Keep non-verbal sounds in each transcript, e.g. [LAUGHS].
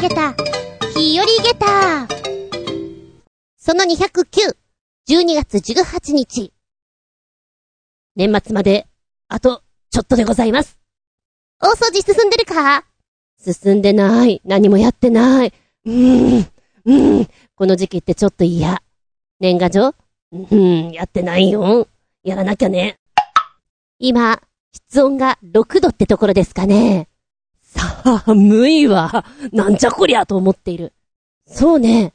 げた、日和げた。その209、12月18日。年末まで、あと、ちょっとでございます。大掃除進んでるか？進んでない。何もやってない。うーん、うーん。この時期ってちょっと嫌。年賀状？うん、やってないよ。やらなきゃね。今、室温が6度ってところですかね。寒いわ。なんじゃこりゃと思っている。そうね。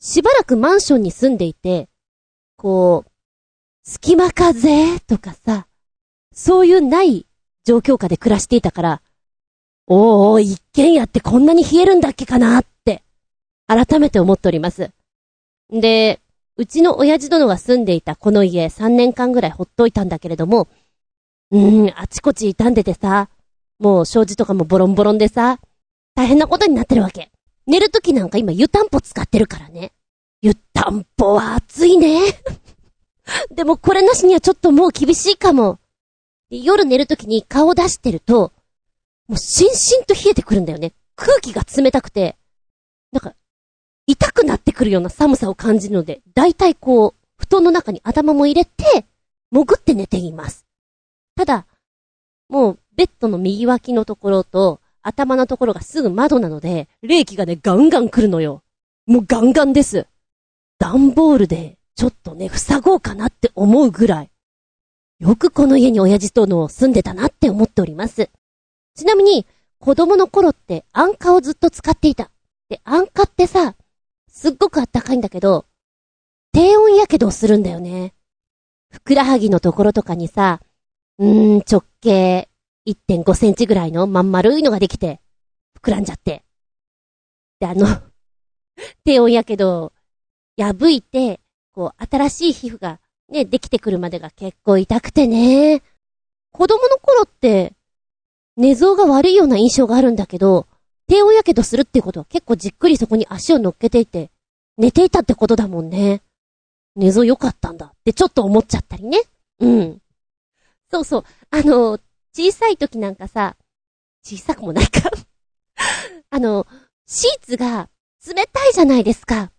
しばらくマンションに住んでいて、こう、隙間風とかさ、そういうない状況下で暮らしていたから、おー、一軒家ってこんなに冷えるんだっけかなって、改めて思っております。で、うちの親父殿が住んでいたこの家3年間ぐらいほっといたんだけれども、うーん、あちこち傷んでてさ、もう障子とかもボロンボロンでさ、大変なことになってるわけ。寝るときなんか今湯たんぽ使ってるからね。湯たんぽは暑いね。[LAUGHS] でもこれなしにはちょっともう厳しいかも。夜寝るときに顔出してると、もうしんしんと冷えてくるんだよね。空気が冷たくて、なんか、痛くなってくるような寒さを感じるので、だいたいこう、布団の中に頭も入れて、潜って寝ています。ただ、もう、ベッドの右脇のところと、頭のところがすぐ窓なので、冷気がね、ガンガン来るのよ。もうガンガンです。段ボールで、ちょっとね、塞ごうかなって思うぐらい。よくこの家に親父との住んでたなって思っております。ちなみに、子供の頃って安価をずっと使っていた。で、安価ってさ、すっごくあったかいんだけど、低温やけどをするんだよね。ふくらはぎのところとかにさ、うーん、直径1.5センチぐらいのまん丸いのができて、膨らんじゃって。で、あの、[LAUGHS] 低温やけど破いて、こう、新しい皮膚がね、できてくるまでが結構痛くてね。子供の頃って、寝相が悪いような印象があるんだけど、低温やけどするってことは結構じっくりそこに足を乗っけていて、寝ていたってことだもんね。寝相良かったんだってちょっと思っちゃったりね。うん。そうそう。あの、小さい時なんかさ、小さくもないか。[LAUGHS] あの、シーツが冷たいじゃないですか。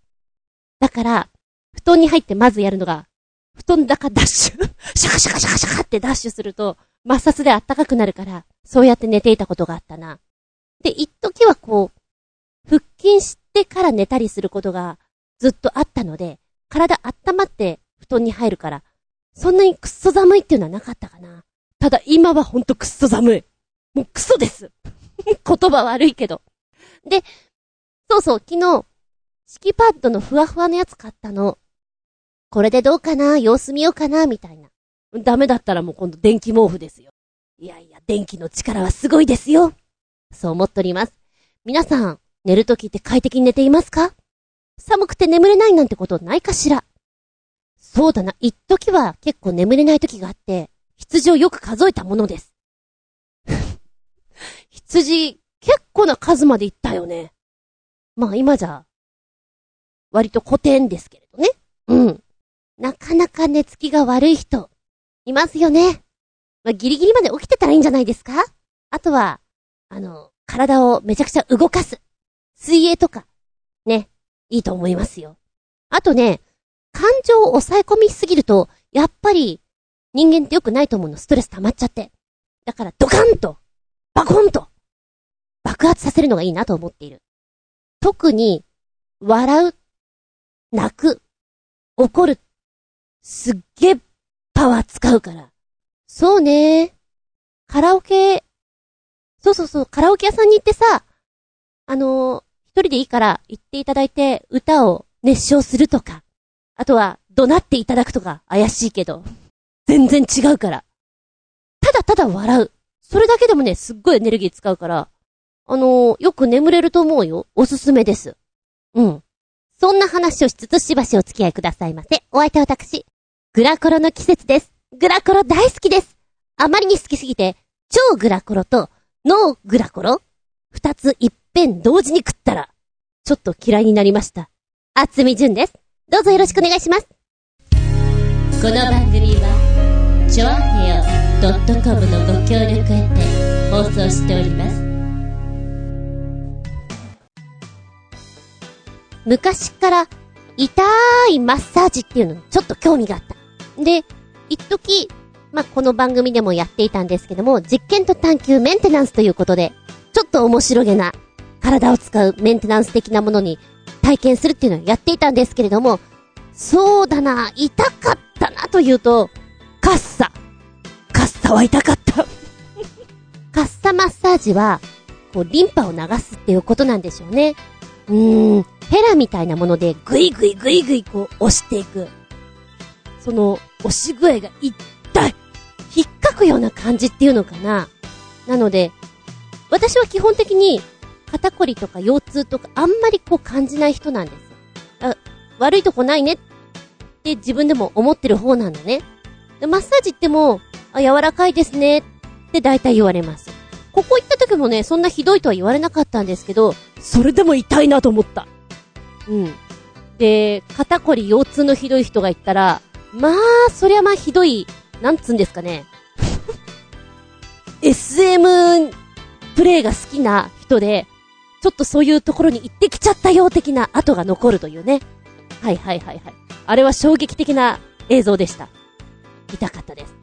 だから、布団に入ってまずやるのが、布団だかダッシュ。[LAUGHS] シャカシャカシャカシャカってダッシュすると、摩擦で暖かくなるから、そうやって寝ていたことがあったな。で、一時はこう、腹筋してから寝たりすることがずっとあったので、体温まって布団に入るから、そんなにくっそ寒いっていうのはなかったかな。ただ今はほんとくっそ寒い。もうクソです。[LAUGHS] 言葉悪いけど。で、そうそう、昨日、敷きパッドのふわふわのやつ買ったの。これでどうかな？様子見ようかな？みたいな。ダメだったらもう今度電気毛布ですよ。いやいや、電気の力はすごいですよ。そう思っております。皆さん、寝るときって快適に寝ていますか？寒くて眠れないなんてことないかしら？そうだな、一時は結構眠れない時があって、羊をよく数えたものです。[LAUGHS] 羊、結構な数まで行ったよね。まあ今じゃ、割と古典ですけれどね。うん。なかなか寝つきが悪い人、いますよね。まあギリギリまで起きてたらいいんじゃないですかあとは、あの、体をめちゃくちゃ動かす。水泳とか、ね、いいと思いますよ。あとね、感情を抑え込みすぎると、やっぱり、人間って良くないと思うの、ストレス溜まっちゃって。だから、ドカンと、バコンと、爆発させるのがいいなと思っている。特に、笑う、泣く、怒る、すっげえパワー使うから。そうね。カラオケ、そうそうそう、カラオケ屋さんに行ってさ、あのー一人でいいから行っていただいて歌を熱唱するとか、あとは怒鳴っていただくとか怪しいけど、全然違うから。ただただ笑う。それだけでもね、すっごいエネルギー使うから、あのーよく眠れると思うよ。おすすめです。うん。そんな話をしつつしばしお付き合いくださいませ。お相手は私、グラコロの季節です。グラコロ大好きです。あまりに好きすぎて、超グラコロとノーグラコロ二ついっぺん同時に食ったら、ちょっと嫌いになりました。あつみじゅんです。どうぞよろしくお願いします。この番組は、ちょあへよ .com のご協力へて放送しております。昔から痛いマッサージっていうのにちょっと興味があった。で、一時、まあ、この番組でもやっていたんですけども、実験と探求メンテナンスということで、ちょっと面白げな体を使うメンテナンス的なものに体験するっていうのをやっていたんですけれども、そうだな、痛かったなというと、カッサ。カッサは痛かった。[LAUGHS] カッサマッサージは、こう、リンパを流すっていうことなんでしょうね。うーん、ヘラみたいなものでグイグイグイグイこう押していく。その、押し具合が痛い引っかくような感じっていうのかな。なので、私は基本的に肩こりとか腰痛とかあんまりこう感じない人なんです。あ、悪いとこないねって自分でも思ってる方なんだね。で、マッサージっても、あ、柔らかいですねって大体言われます。ここ行った時もね、そんなひどいとは言われなかったんですけど、それでも痛いなと思った。うん。で、肩こり腰痛のひどい人が言ったら、まあ、そりゃまあひどい、なんつうんですかね。[LAUGHS] SM プレイが好きな人で、ちょっとそういうところに行ってきちゃったよ的な跡が残るというね。はいはいはいはい。あれは衝撃的な映像でした。痛かったです。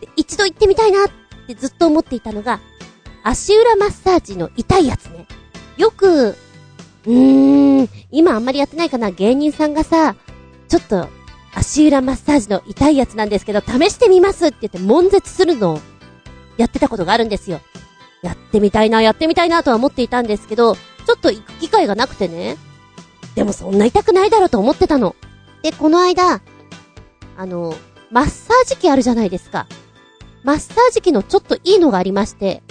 で一度行ってみたいなってずっと思っていたのが、足裏マッサージの痛いやつね。よく、うーん、今あんまりやってないかな、芸人さんがさ、ちょっと、足裏マッサージの痛いやつなんですけど、試してみますって言って悶絶するのを、やってたことがあるんですよ。やってみたいな、やってみたいなとは思っていたんですけど、ちょっと行く機会がなくてね。でもそんな痛くないだろうと思ってたの。で、この間、あの、マッサージ機あるじゃないですか。マッサージ機のちょっといいのがありまして、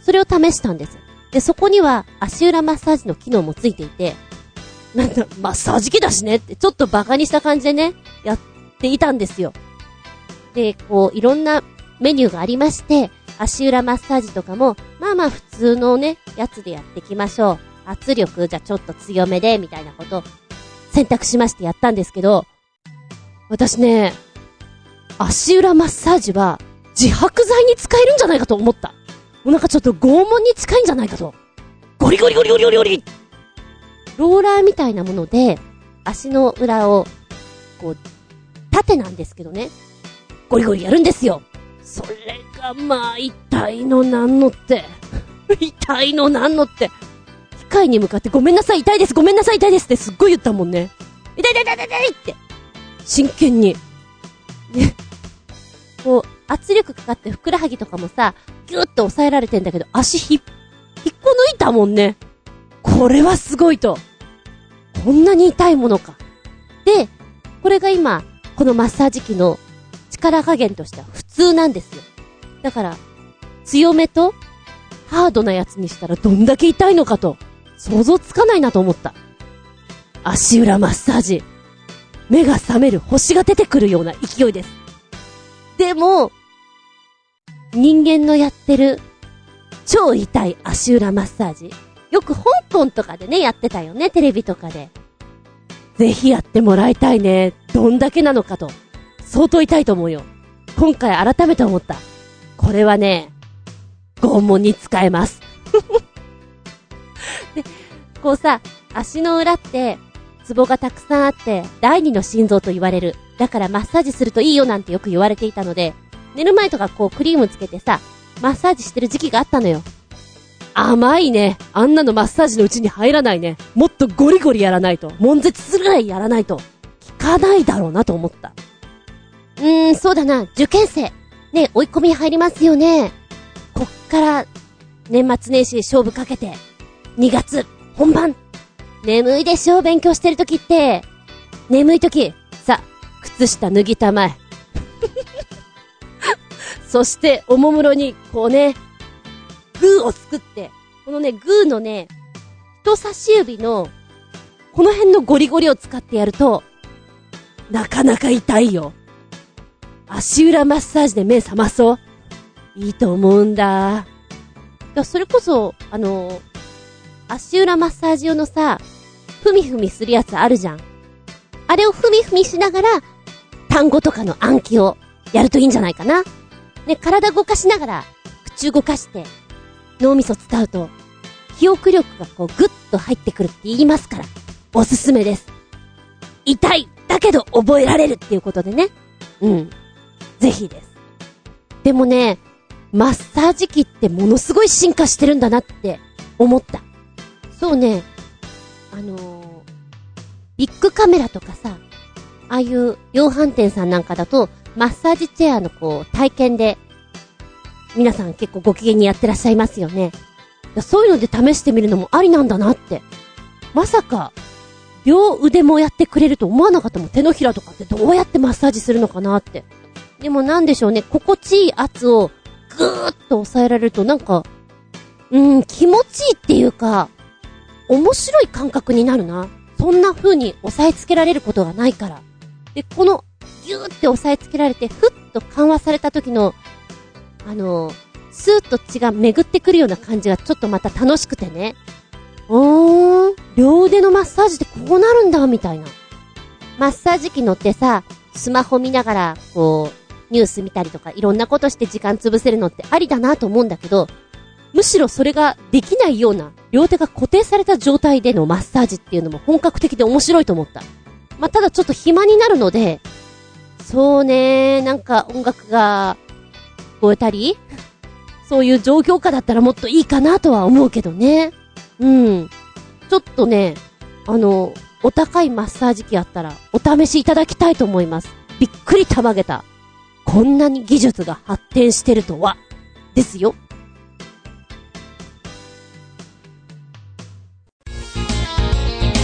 それを試したんです。で、そこには足裏マッサージの機能もついていて、なんだ、マッサージ機だしねって、ちょっとバカにした感じでね、やっていたんですよ。で、こう、いろんなメニューがありまして、足裏マッサージとかも、まあまあ普通のね、やつでやっていきましょう。圧力、じゃちょっと強めで、みたいなこと選択しましてやったんですけど、私ね、足裏マッサージは自白剤に使えるんじゃないかと思った。もうなんかちょっと拷問に近いんじゃないかと。ゴリゴリゴリゴリゴリゴリローラーみたいなもので、足の裏を、こう、縦なんですけどね、ゴリゴリやるんですよ。それがまあ、痛いのなんのって。[LAUGHS] 痛いのなんのって。機械に向かってごめんなさい痛いですごめんなさい痛いですってすっごい言ったもんね。痛い痛い痛い痛いって。真剣に。ね。こう、圧力かかってふくらはぎとかもさ、ぎゅーっと押さえられてんだけど、足ひ、引っこ抜いたもんね。これはすごいと。こんなに痛いものか。で、これが今、このマッサージ機の力加減としては普通なんですよ。だから、強めと、ハードなやつにしたらどんだけ痛いのかと、想像つかないなと思った。足裏マッサージ。目が覚める星が出てくるような勢いです。でも、人間のやってる超痛い足裏マッサージ。よく香港とかでね、やってたよね、テレビとかで。ぜひやってもらいたいね。どんだけなのかと。相当痛いと思うよ。今回改めて思った。これはね、拷問に使えます。[LAUGHS] で、こうさ、足の裏って、ツボがたくさんあって、第二の心臓と言われる。だからマッサージするといいよなんてよく言われていたので、寝る前とかこうクリームつけてさ、マッサージしてる時期があったのよ。甘いね。あんなのマッサージのうちに入らないね。もっとゴリゴリやらないと。悶絶するぐらいやらないと。効かないだろうなと思った。うーん、そうだな。受験生。ね、追い込み入りますよね。こっから、年末年始勝負かけて、2月、本番。眠いでしょ？勉強してる時って。眠い時、さ、靴下脱ぎたまえ。[LAUGHS] そして、おもむろに、こうね、グーを作って、このね、グーのね、人差し指の、この辺のゴリゴリを使ってやると、なかなか痛いよ。足裏マッサージで目覚まそう。いいと思うんだ。だそれこそ、あの、足裏マッサージ用のさ、ふみふみするやつあるじゃん。あれをふみふみしながら、単語とかの暗記をやるといいんじゃないかな。ね、体動かしながら、口動かして、脳みそ使うと、記憶力がこうグッと入ってくるって言いますから。おすすめです。痛いだけど覚えられるっていうことでね。うん。ぜひです。でもね、マッサージ機ってものすごい進化してるんだなって思った。そうね、あのー、ビッグカメラとかさ、ああいう量販店さんなんかだと、マッサージチェアのこう、体験で、皆さん結構ご機嫌にやってらっしゃいますよね。そういうので試してみるのもありなんだなって。まさか、両腕もやってくれると思わなかったもん。手のひらとかってどうやってマッサージするのかなって。でもなんでしょうね、心地いい圧をぐーっと抑えられるとなんか、うん、気持ちいいっていうか、面白い感覚になるな。そんな風に押さえつけられることがないから。で、この、ぎゅーって押さえつけられて、ふっと緩和された時の、あのー、スーッと血が巡ってくるような感じがちょっとまた楽しくてね。おーん、両腕のマッサージってこうなるんだ、みたいな。マッサージ機乗ってさ、スマホ見ながら、こう、ニュース見たりとかいろんなことして時間潰せるのってありだなと思うんだけど、むしろそれができないような、両手が固定された状態でのマッサージっていうのも本格的で面白いと思った。まあ、ただちょっと暇になるので、そうねなんか音楽が聞こえたり、そういう状況下だったらもっといいかなとは思うけどね。うん。ちょっとね、あの、お高いマッサージ機あったらお試しいただきたいと思います。びっくりたまげた。こんなに技術が発展してるとは、ですよ。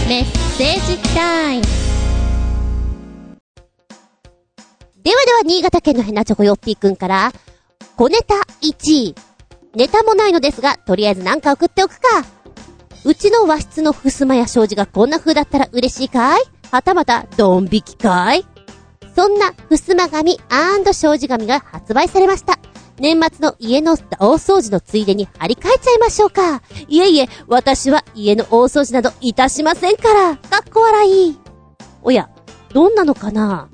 メッセージタイム。ではでは、新潟県のヘナチョコヨッピーくんから、小ネタ1位。ネタもないのですが、とりあえずなんか送っておくか。うちの和室の襖や障子がこんな風だったら嬉しいかい？はたまた、ドン引きかい？そんな、襖紙障子紙が発売されました。年末の家の大掃除のついでに張り替えちゃいましょうか。いえいえ、私は家の大掃除などいたしませんから。かっこ笑い。おや、どんなのかな？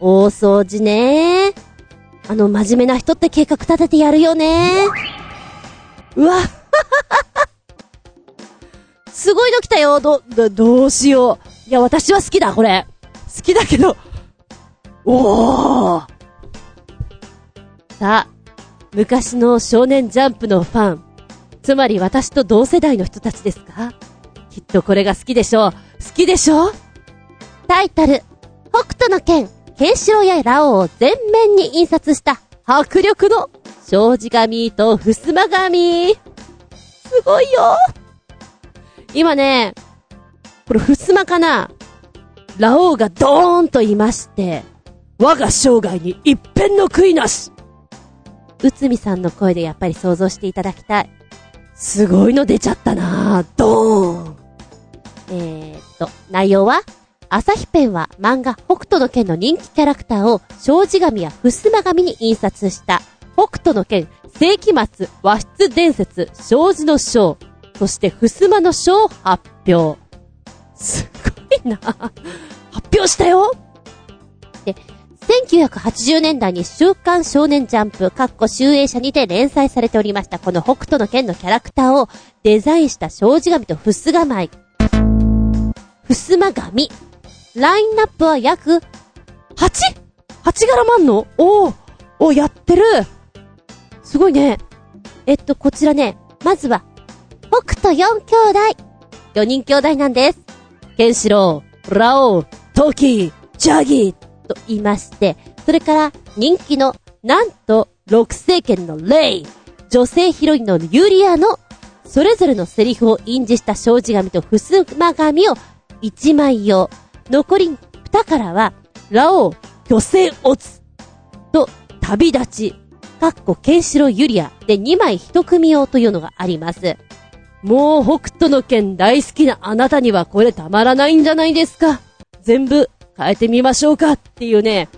大掃除ねあの、真面目な人って計画立ててやるよねうわすごいの来たよ。ど、ど、どうしよう。いや、私は好きだ、これ。好きだけど、おー。さあ、昔の少年ジャンプのファン、つまり私と同世代の人たちですか？きっとこれが好きでしょう。好きでしょタイトル、北斗の剣、ケンシロウやラオウを全面に印刷した。迫力の障子紙と襖紙。すごいよ。今ね、これ襖かな？ラオウがドーンといまして、我が生涯に一片の悔いなしうつみさんの声でやっぱり想像していただきたい。すごいの出ちゃったなぁ。ドーン。えー、っと、内容は朝日ペンは漫画北斗の剣の人気キャラクターを障子紙や襖紙に印刷した北斗の剣世紀末和室伝説障子の章そして襖の章発表。すごいな発表したよで、1980年代に週刊少年ジャンプ、かっこ集英社にて連載されておりました、この北斗の剣のキャラクターをデザインした障子紙と襖紙。襖紙。ラインナップは約 8?8 柄もあんの？おー、おやってるすごいね。えっと、こちらね、まずは、北斗4兄弟。4人兄弟なんです。ケンシロウ、ラオウ、トキ、ジャギ、と言いまして、それから人気の、なんと、六世剣のレイ、女性ヒロインのユリアの、それぞれのセリフを印字した障子紙と襖紙を1枚用。残り2からは、ラオウ、虚勢オツと、旅立ち、かっこケンシロユリアで2枚1組用というのがあります。もう北斗の剣大好きなあなたにはこれたまらないんじゃないですか。全部変えてみましょうかっていうね。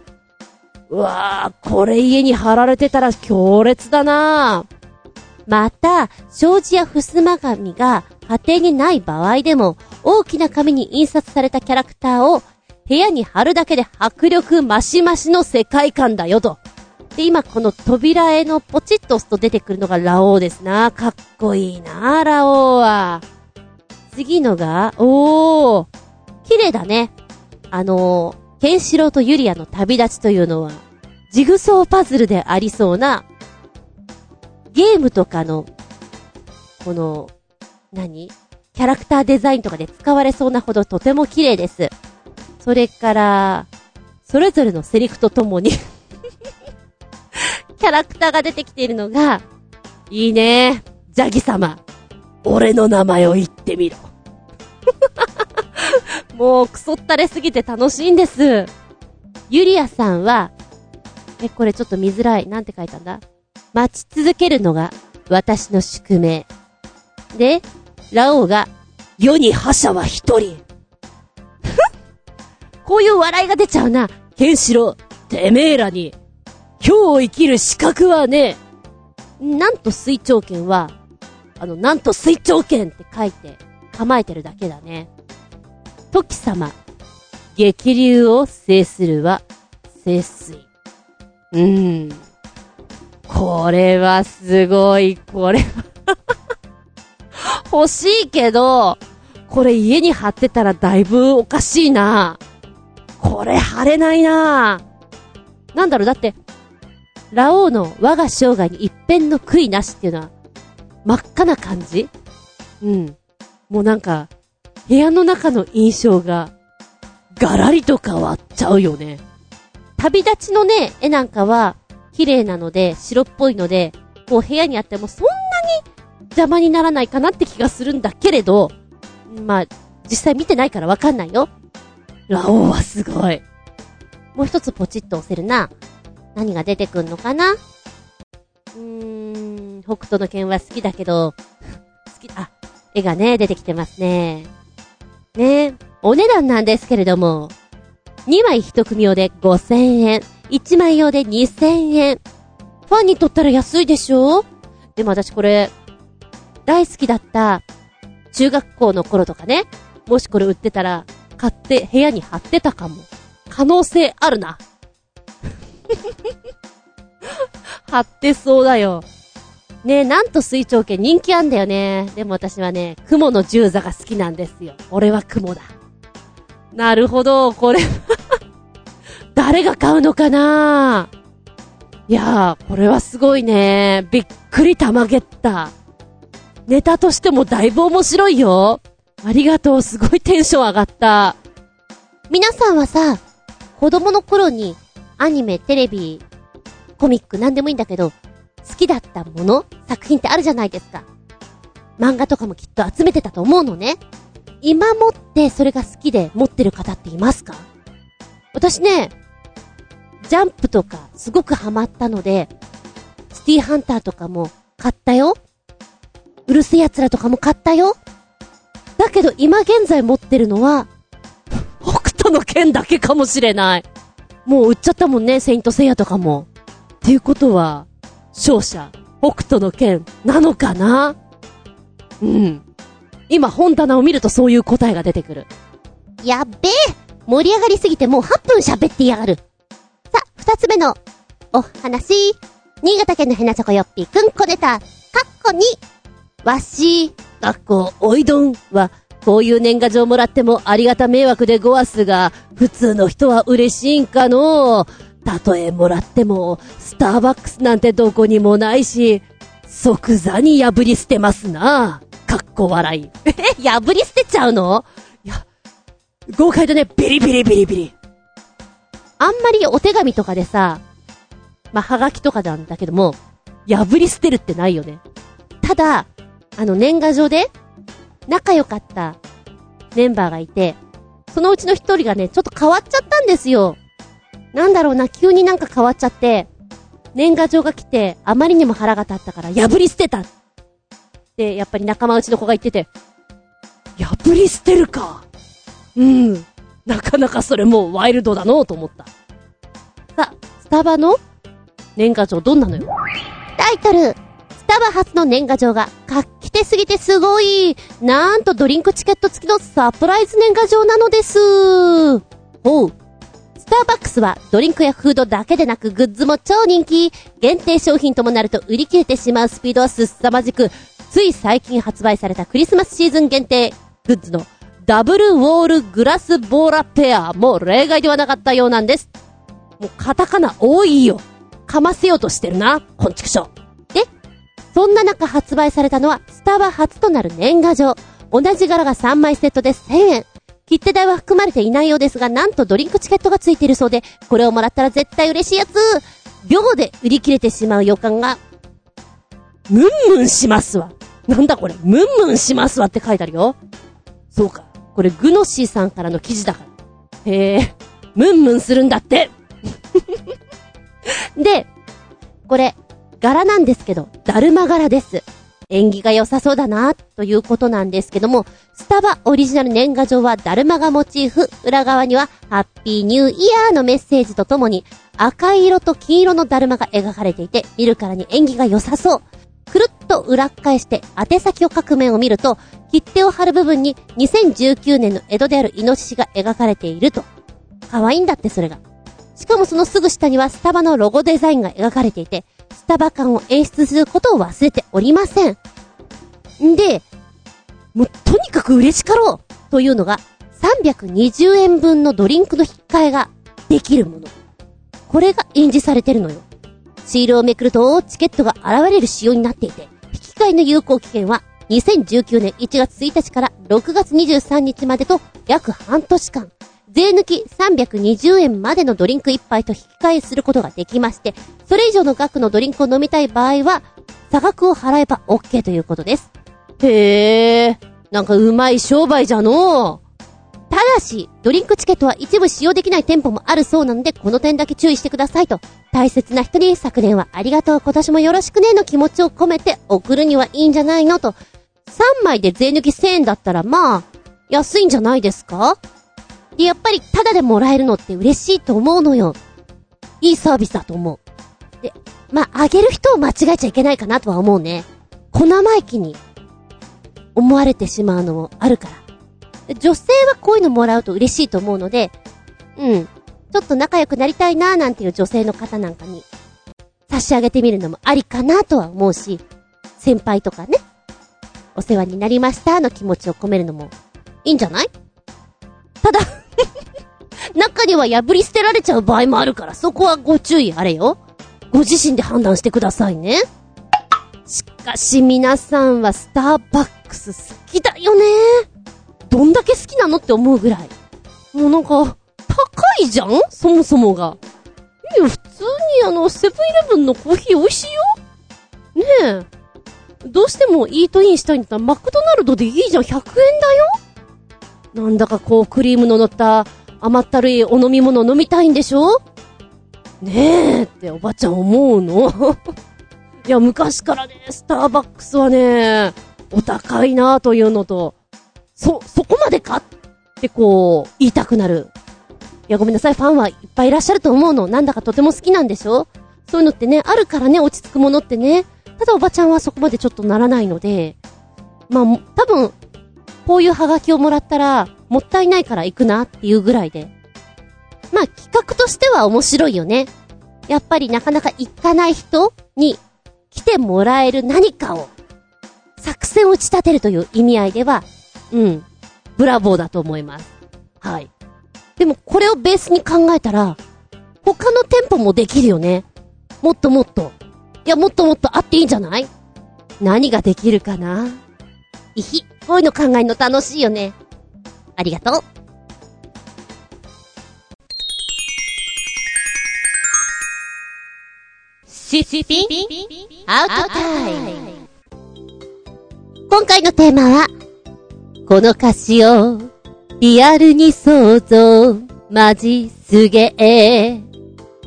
うわぁ、これ家に貼られてたら強烈だなぁ。また、障子や襖紙が家庭にない場合でも、大きな紙に印刷されたキャラクターを部屋に貼るだけで迫力増し増しの世界観だよと。で、今この扉絵のポチッと押すと出てくるのがラオウですな。かっこいいな、ラオウは。次のが、おー。綺麗だね。あのー、ケンシロウとユリアの旅立ちというのは、ジグソーパズルでありそうな、ゲームとかの、この、何？キャラクターデザインとかで使われそうなほどとても綺麗です。それから、それぞれのセリフとともに [LAUGHS] キャラクターが出てきているのが、いいね。ジャギ様。俺の名前を言ってみろ。もう、クソったれすぎて楽しいんです。ユリアさんは、え、これちょっと見づらい。なんて書いたんだ？待ち続けるのが私の宿命。で、ラオウが、世に覇者は一人。こういう笑いが出ちゃうな。ケンシロウ、てめえらに、今日を生きる資格はね、なんと水長剣は、あの、なんと水長剣って書いて、構えてるだけだね。時様、激流を制するは、清水。うん。これはすごい、これは欲しいけど、これ家に貼ってたらだいぶおかしいな。これ貼れないな。なんだろう、だって、ラオウの我が生涯に一片の悔いなしっていうのは、真っ赤な感じ？うん。もうなんか、部屋の中の印象が、ガラリと変わっちゃうよね。旅立ちのね、絵なんかは、綺麗なので、白っぽいので、こう部屋にあってもそんなに邪魔にならないかなって気がするんだけれど、まあ、実際見てないからわかんないよ。ラオウはすごい。もう一つポチッと押せるな。何が出てくんのかな？うーん、北斗の剣は好きだけど、[LAUGHS] 好き、あ、絵がね、出てきてますね。ねお値段なんですけれども、2枚1組用で5000円、1枚用で2000円。ファンにとったら安いでしょ？でも私これ、大好きだった、中学校の頃とかね、もしこれ売ってたら、買って部屋に貼ってたかも。可能性あるな。[LAUGHS] 貼ってそうだよ。ねえ、なんと水長剣人気あんだよね。でも私はね、雲の十座が好きなんですよ。俺は雲だ。なるほど、これ [LAUGHS] 誰が買うのかな？いやー、これはすごいね。びっくりたまげった。ネタとしてもだいぶ面白いよ。ありがとう、すごいテンション上がった。皆さんはさ、子供の頃にアニメ、テレビ、コミックなんでもいいんだけど、好きだったもの作品ってあるじゃないですか。漫画とかもきっと集めてたと思うのね。今もってそれが好きで持ってる方っていますか？私ね、ジャンプとかすごくハマったので、シティーハンターとかも買ったよ。うるせえ奴らとかも買ったよ。だけど今現在持ってるのは、北斗の剣だけかもしれない。もう売っちゃったもんね、セイントセイヤとかも。っていうことは、勝者、北斗の剣なのかな？うん。今本棚を見るとそういう答えが出てくる。やっべえ盛り上がりすぎてもう8分喋ってやがる。さ、二つ目のお話。新潟県のヘナチョコヨッピーくんこネタ。かっこに、わし、かっこおいどんは、こういう年賀状もらってもありがた迷惑でごわすが、普通の人は嬉しいんかの？たとえもらっても、スターバックスなんてどこにもないし、即座に破り捨てますな。かっこ笑い。え、[LAUGHS] 破り捨てちゃうの？いや、豪快だね、ビリビリビリビリ。あんまりお手紙とかでさ、まあ、はがきとかなんだけども、破り捨てるってないよね。ただ、あの年賀状で、仲良かったメンバーがいて、そのうちの一人がね、ちょっと変わっちゃったんですよ。なんだろうな、急になんか変わっちゃって、年賀状が来て、あまりにも腹が立ったから破り捨てたって、やっぱり仲間内の子が言ってて、破り捨てるか。うん。なかなかそれもワイルドだのうと思った。さ、スタバの年賀状どんなのよ？タイトル、スタバ初の年賀状が画期的すぎてすごい。なんとドリンクチケット付きのサプライズ年賀状なのです。ほう。スターバックスはドリンクやフードだけでなくグッズも超人気。限定商品ともなると売り切れてしまうスピードは凄まじく、つい最近発売されたクリスマスシーズン限定グッズのダブルウォールグラスボーラペアも例外ではなかったようなんです。もうカタカナ多いよ。かませようとしてるな、こんちくしょう。で、そんな中発売されたのは、スタバ初となる年賀状。同じ柄が3枚セットで1000円。切手代は含まれていないようですが、なんとドリンクチケットがついているそうで、これをもらったら絶対嬉しいやつ秒で売り切れてしまう予感が、ムンムンしますわ。なんだこれ、ムンムンしますわって書いてあるよ。そうか。これ、グノシーさんからの記事だから。へえ、ムンムンするんだって。[LAUGHS] で、これ、柄なんですけど、だるま柄です。縁起が良さそうだな、ということなんですけども、スタバオリジナル年賀状はだるまがモチーフ、裏側にはハッピーニューイヤーのメッセージとともに赤色と黄色のだるまが描かれていて、見るからに縁起が良さそう。くるっと裏返して宛先を書く面を見ると、切手を貼る部分に2019年の江戸であるイノシシが描かれていると。可愛いんだってそれが。しかもそのすぐ下にはスタバのロゴデザインが描かれていて、スタバ感を演出することを忘れておりません。んで、もうとにかく嬉しかろうというのが、320円分のドリンクの引っ換えができるもの。これが印字されてるのよ。シールをめくると、チケットが現れる仕様になっていて、引き換えの有効期限は、2019年1月1日から6月23日までと約半年間、税抜き320円までのドリンク1杯と引き換えすることができまして、それ以上の額のドリンクを飲みたい場合は、差額を払えば OK ということです。へー、なんかうまい商売じゃのうただし、ドリンクチケットは一部使用できない店舗もあるそうなので、この点だけ注意してくださいと。大切な人に昨年はありがとう、今年もよろしくねの気持ちを込めて送るにはいいんじゃないのと。3枚で税抜き1000円だったらまあ、安いんじゃないですか？で、やっぱりタダでもらえるのって嬉しいと思うのよ。いいサービスだと思う。で、まあ、あげる人を間違えちゃいけないかなとは思うね。小生意気に思われてしまうのもあるから。女性はこういうのもらうと嬉しいと思うので、うん。ちょっと仲良くなりたいなーなんていう女性の方なんかに、差し上げてみるのもありかなとは思うし、先輩とかね、お世話になりましたの気持ちを込めるのも、いいんじゃない？ただ [LAUGHS] 中には破り捨てられちゃう場合もあるから、そこはご注意あれよ。ご自身で判断してくださいね。しかし皆さんはスターバックス好きだよねどんだけ好きなのって思うぐらい。もうなんか、高いじゃん？そもそもが。いや、普通にあの、セブンイレブンのコーヒー美味しいよ？ねえ。どうしてもイートインしたいんだったらマクドナルドでいいじゃん。100円だよ？なんだかこう、クリームの乗った甘ったるいお飲み物飲みたいんでしょ？ねえっておばちゃん思うの？[LAUGHS] いや、昔からね、スターバックスはね、お高いなというのと、そ、そこまでかってこう、言いたくなる。いや、ごめんなさい、ファンはいっぱいいらっしゃると思うの。なんだかとても好きなんでしょ？そういうのってね、あるからね、落ち着くものってね。ただおばちゃんはそこまでちょっとならないので、まあ、多分、こういうハガキをもらったら、もったいないから行くなっていうぐらいで。まあ、企画としては面白いよね。やっぱりなかなか行かない人に来てもらえる何かを、作戦を打ち立てるという意味合いでは、うん。ブラボーだと思います。はい。でもこれをベースに考えたら、他の店舗もできるよね。もっともっと。いや、もっともっとあっていいんじゃない？何ができるかな？いひ、こういうの考えるの楽しいよね。ありがとう。シシピンアウトタイム。今回のテーマは、この歌詞を、リアルに想像、マジすげえ。っ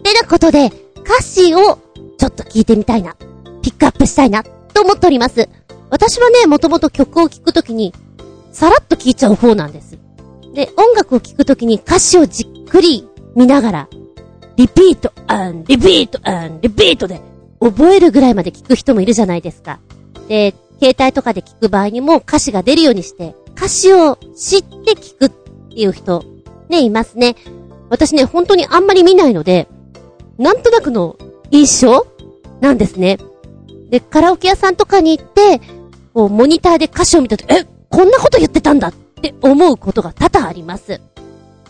てなことで、歌詞を、ちょっと聞いてみたいな。ピックアップしたいな、と思っております。私はね、もともと曲を聴くときに、さらっと聴いちゃう方なんです。で、音楽を聴くときに歌詞をじっくり見ながら、 repeat, and, repeat, and, repeat で、覚えるぐらいまで聞く人もいるじゃないですか。で、携帯とかで聞く場合にも歌詞が出るようにして、歌詞を知って聞くっていう人、ね、いますね。私ね、本当にあんまり見ないので、なんとなくの印象なんですね。で、カラオケ屋さんとかに行って、こう、モニターで歌詞を見たとえ、こんなこと言ってたんだっって思うことが多々あります。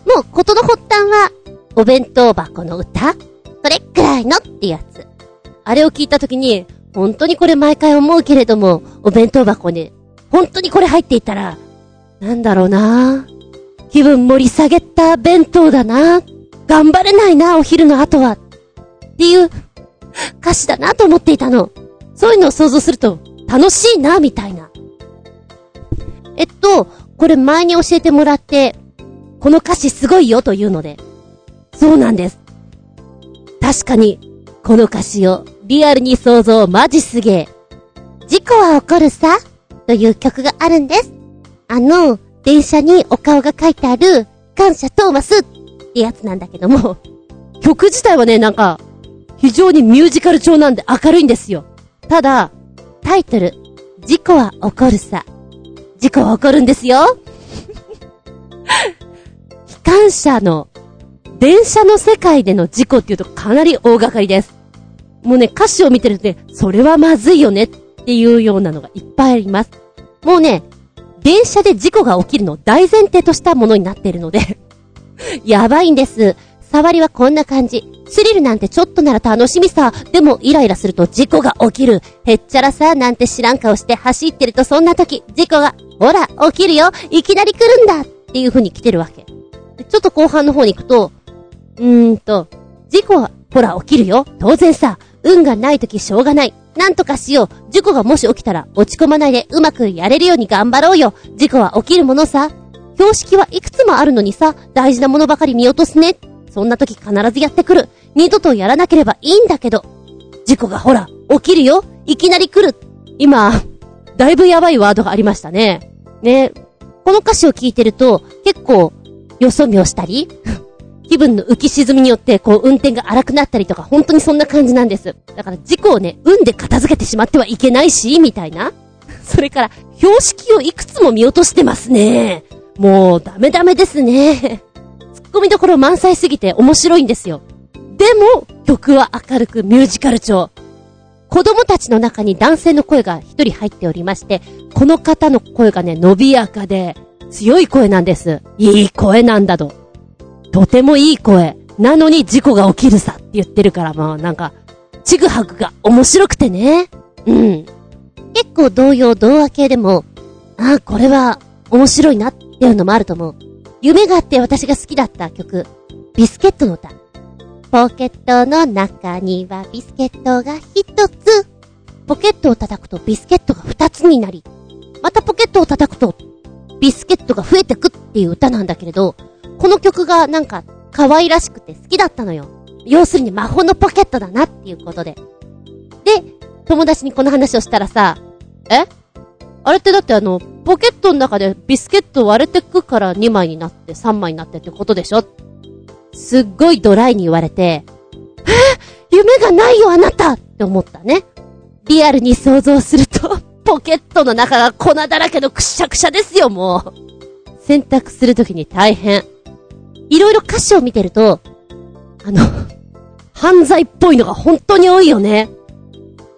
もう、ことの発端は、お弁当箱の歌？それくらいの？ってやつ。あれを聞いたときに、本当にこれ毎回思うけれども、お弁当箱に、本当にこれ入っていたら、なんだろうな？気分盛り下げた弁当だな？頑張れないな、お昼の後は。っていう歌詞だなと思っていたの。そういうのを想像すると楽しいな、みたいな。えっと、これ前に教えてもらって、この歌詞すごいよというので。そうなんです。確かに、この歌詞をリアルに想像マジすげえ。事故は起こるさという曲があるんです。あの、電車にお顔が書いてある、感謝トーマスってやつなんだけども、曲自体はね、なんか、非常にミュージカル調なんで明るいんですよ。ただ、タイトル、事故は起こるさ。事故は起こるんですよ。機関車の、電車の世界での事故っていうとかなり大掛かりです。もうね、歌詞を見てるとね、それはまずいよねっていうようなのがいっぱいあります。もうね、電車で事故が起きるの大前提としたものになっているので [LAUGHS] やばいんです。触りはこんな感じ。スリルなんてちょっとなら楽しみさ。でもイライラすると事故が起きる。へっちゃらさなんて知らん顔して走ってるとそんな時、事故が、ほら、起きるよ。いきなり来るんだっていう風に来てるわけ。ちょっと後半の方に行くと、うーんと、事故は、ほら、起きるよ。当然さ、運がない時しょうがない。なんとかしよう。事故がもし起きたら落ち込まないでうまくやれるように頑張ろうよ。事故は起きるものさ。標識はいくつもあるのにさ、大事なものばかり見落とすね。そんな時必ずやってくる。二度とやらなければいいんだけど。事故がほら、起きるよ。いきなり来る。今、だいぶやばいワードがありましたね。ね。この歌詞を聞いてると、結構、よそ見をしたり、気分の浮き沈みによって、こう、運転が荒くなったりとか、本当にそんな感じなんです。だから事故をね、運で片付けてしまってはいけないし、みたいな。[LAUGHS] それから、標識をいくつも見落としてますね。もう、ダメダメですね。ツッコミどころ満載すぎて面白いんですよ。でも、曲は明るくミュージカル調。子供たちの中に男性の声が一人入っておりまして、この方の声がね、伸びやかで、強い声なんです。いい声なんだと。とてもいい声。なのに事故が起きるさって言ってるから、まあなんか、ちぐはぐが面白くてね。うん。結構同様童話系でも、ああ、これは面白いなっていうのもあると思う。夢があって私が好きだった曲、ビスケットの歌。ポケットの中にはビスケットが一つ。ポケットを叩くとビスケットが二つになり、またポケットを叩くとビスケットが増えてくっていう歌なんだけれど、この曲がなんか可愛らしくて好きだったのよ。要するに魔法のポケットだなっていうことで。で、友達にこの話をしたらさ、え？あれってだってあの、ポケットの中でビスケット割れてくから2枚になって3枚になってってことでしょ？すっごいドライに言われて、え？夢がないよあなたって思ったね。リアルに想像すると、[LAUGHS] ポケットの中が粉だらけのくしゃくしゃですよ、もう。選択するときに大変。いろいろ歌詞を見てると、あの、[LAUGHS] 犯罪っぽいのが本当に多いよね。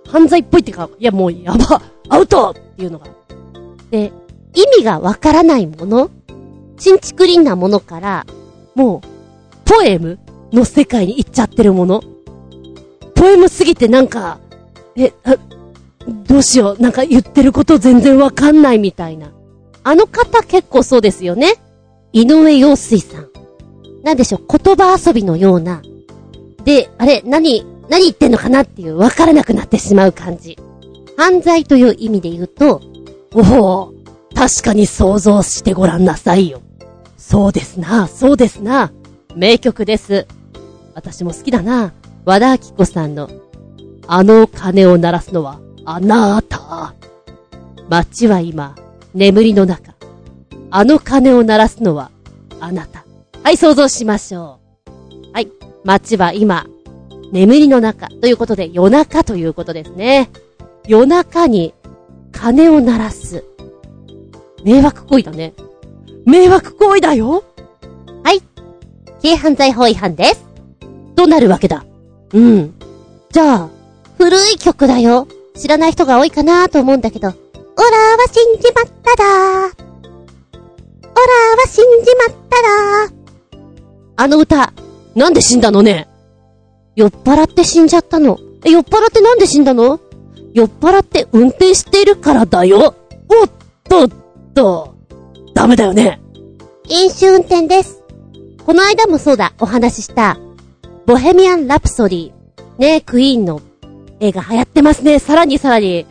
犯罪っぽいってか、いやもうやば、アウトっていうのが。で、意味がわからないものチンチクリンなものから、もう、ポエムの世界に行っちゃってるものポエムすぎてなんか、え、どうしよう、なんか言ってること全然わかんないみたいな。あの方結構そうですよね。井上陽水さん。なんでしょう、言葉遊びのような。で、あれ、何、何言ってんのかなっていうわからなくなってしまう感じ。犯罪という意味で言うと、おお、確かに想像してごらんなさいよ。そうですな、そうですな。名曲です。私も好きだな。和田明子さんの、あの鐘を鳴らすのは、あなた。街は今、眠りの中。あの鐘を鳴らすのは、あなた。はい、想像しましょう。はい。街は今、眠りの中。ということで、夜中ということですね。夜中に、鐘を鳴らす。迷惑行為だね。迷惑行為だよはい。軽犯罪法違反です。となるわけだ。うん。じゃあ、古い曲だよ。知らない人が多いかなと思うんだけど、オラは死んじまっただは死んじまったら。あの歌、なんで死んだのね？酔っ払って死んじゃったの。え、酔っ払ってなんで死んだの？酔っ払って運転しているからだよ。おっとっと。ダメだよね。飲酒運転です。この間もそうだ、お話しした、ボヘミアン・ラプソディ。ね、クイーンの映画流行ってますね。さらにさらに、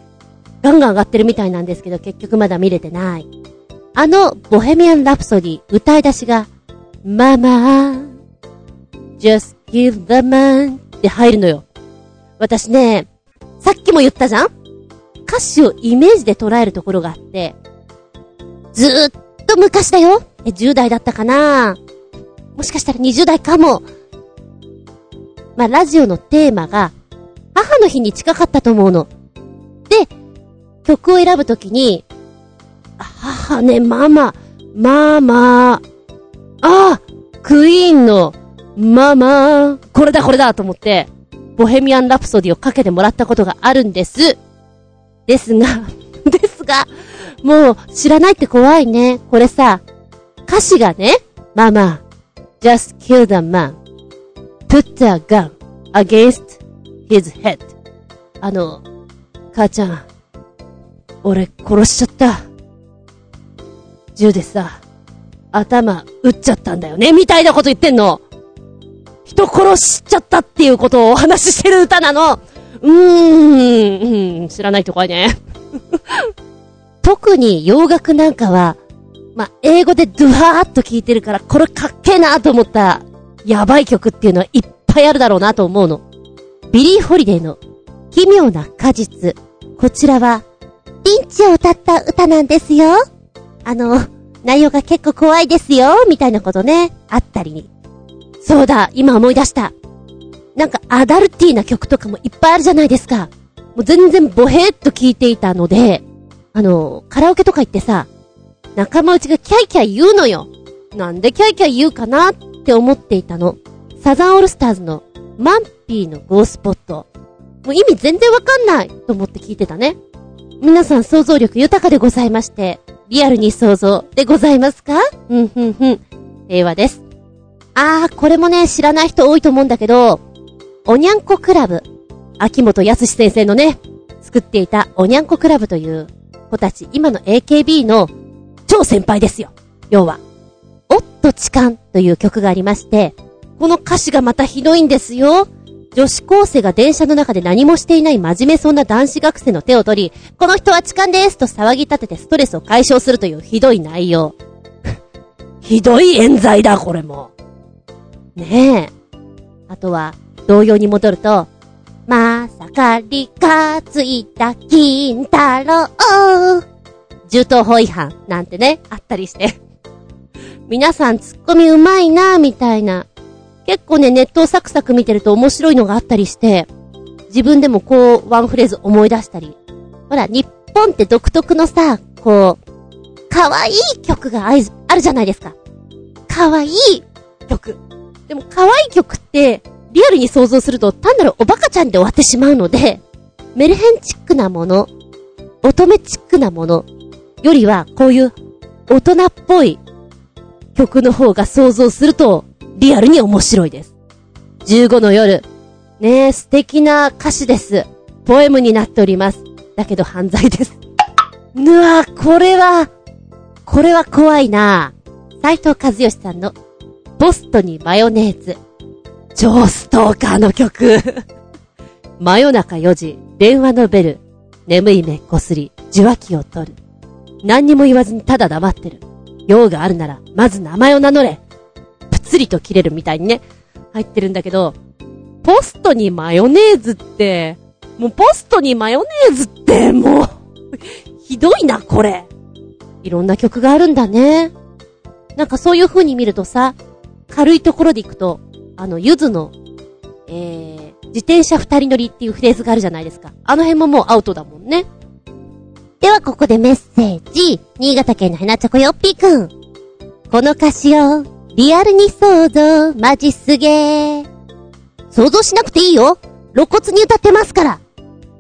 ガンガン上がってるみたいなんですけど、結局まだ見れてない。あの、ボヘミアン・ラプソディ、歌い出しが、ママ、just give the man って入るのよ。私ね、さっきも言ったじゃん？歌詞をイメージで捉えるところがあって、ずーっと昔だよ？え、10代だったかな？もしかしたら20代かも。まあ、ラジオのテーマが、母の日に近かったと思うの。で、曲を選ぶときに、母ね、ママ、ママ、ああクイーンの、ママ、これだこれだと思って、ボヘミアン・ラプソディをかけてもらったことがあるんです。ですが、[LAUGHS] ですが、もう知らないって怖いね。これさ、歌詞がね、ママ、just kill the man, put a gun against his head. あの、母ちゃん、俺殺しちゃった。銃でさ、頭撃っちゃったんだよね、みたいなこと言ってんの。人殺しちゃったっていうことをお話ししてる歌なの。うーん、うん、知らないと怖いね。[LAUGHS] 特に洋楽なんかは、ま、英語でドゥハーっと聞いてるから、これかっけえなと思ったやばい曲っていうのはいっぱいあるだろうなと思うの。ビリー・ホリデーの奇妙な果実。こちらは、リンチを歌った歌なんですよ。あの、内容が結構怖いですよ、みたいなことね、あったりに。そうだ、今思い出した。なんかアダルティーな曲とかもいっぱいあるじゃないですか。もう全然ボヘーっと聞いていたので、あの、カラオケとか行ってさ、仲間内がキャイキャイ言うのよ。なんでキャイキャイ言うかなって思っていたの。サザンオールスターズのマンピーのゴースポット。もう意味全然わかんないと思って聞いてたね。皆さん想像力豊かでございまして、リアルに想像でございますか？うんふんふん。平和です。あー、これもね、知らない人多いと思うんだけど、おにゃんこクラブ。秋元康先生のね、作っていたおにゃんこクラブという子たち、今の AKB の超先輩ですよ。要は。おっと痴漢という曲がありまして、この歌詞がまたひどいんですよ。女子高生が電車の中で何もしていない真面目そうな男子学生の手を取り、この人は痴漢ですと騒ぎ立ててストレスを解消するというひどい内容。[LAUGHS] ひどい冤罪だ、これも。ねえ。あとは、同様に戻ると、まさかりかついた金太郎。銃刀法違反なんてね、あったりして。[LAUGHS] 皆さんツッコミうまいなみたいな結構ね、ネットをサクサク見てると面白いのがあったりして、自分でもこう、ワンフレーズ思い出したり。ほら、日本って独特のさ、こう、可愛い曲があるじゃないですか。可愛い曲。でも可愛い曲って、リアルに想像すると単なるおバカちゃんで終わってしまうので、メルヘンチックなもの、乙女チックなもの、よりはこういう大人っぽい曲の方が想像するとリアルに面白いです。15の夜。ねえ、素敵な歌詞です。ポエムになっております。だけど犯罪です。うわこれは、これは怖いな斎藤和義さんの、ポストにマヨネーズ。超ストーカーの曲。[LAUGHS] 真夜中4時、電話のベル。眠い目こすり、受話器を取る。何にも言わずにただ黙ってる。用があるなら、まず名前を名乗れ。つりと切れるみたいにね、入ってるんだけど、ポストにマヨネーズって、もうポストにマヨネーズって、もう [LAUGHS] ひどいな、これ。いろんな曲があるんだね。なんかそういう風に見るとさ、軽いところで行くと、あの、ゆずの、えー、自転車二人乗りっていうフレーズがあるじゃないですか。あの辺ももうアウトだもんね。ではここでメッセージ。新潟県のヘナチョコヨッピーくん。この歌詞をリアルに想像、マジすげー。想像しなくていいよ。露骨に歌ってますから。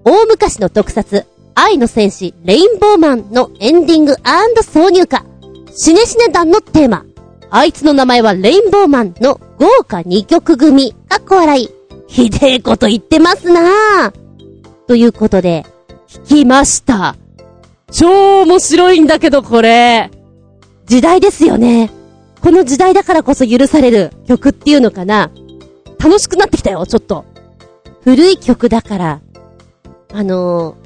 大昔の特撮、愛の戦士、レインボーマンのエンディング挿入歌。シネシネ団のテーマ。あいつの名前はレインボーマンの豪華2曲組。かっこ笑い。ひでえこと言ってますなぁ。ということで、聞きました。超面白いんだけど、これ。時代ですよね。この時代だからこそ許される曲っていうのかな。楽しくなってきたよ、ちょっと。古い曲だから、あの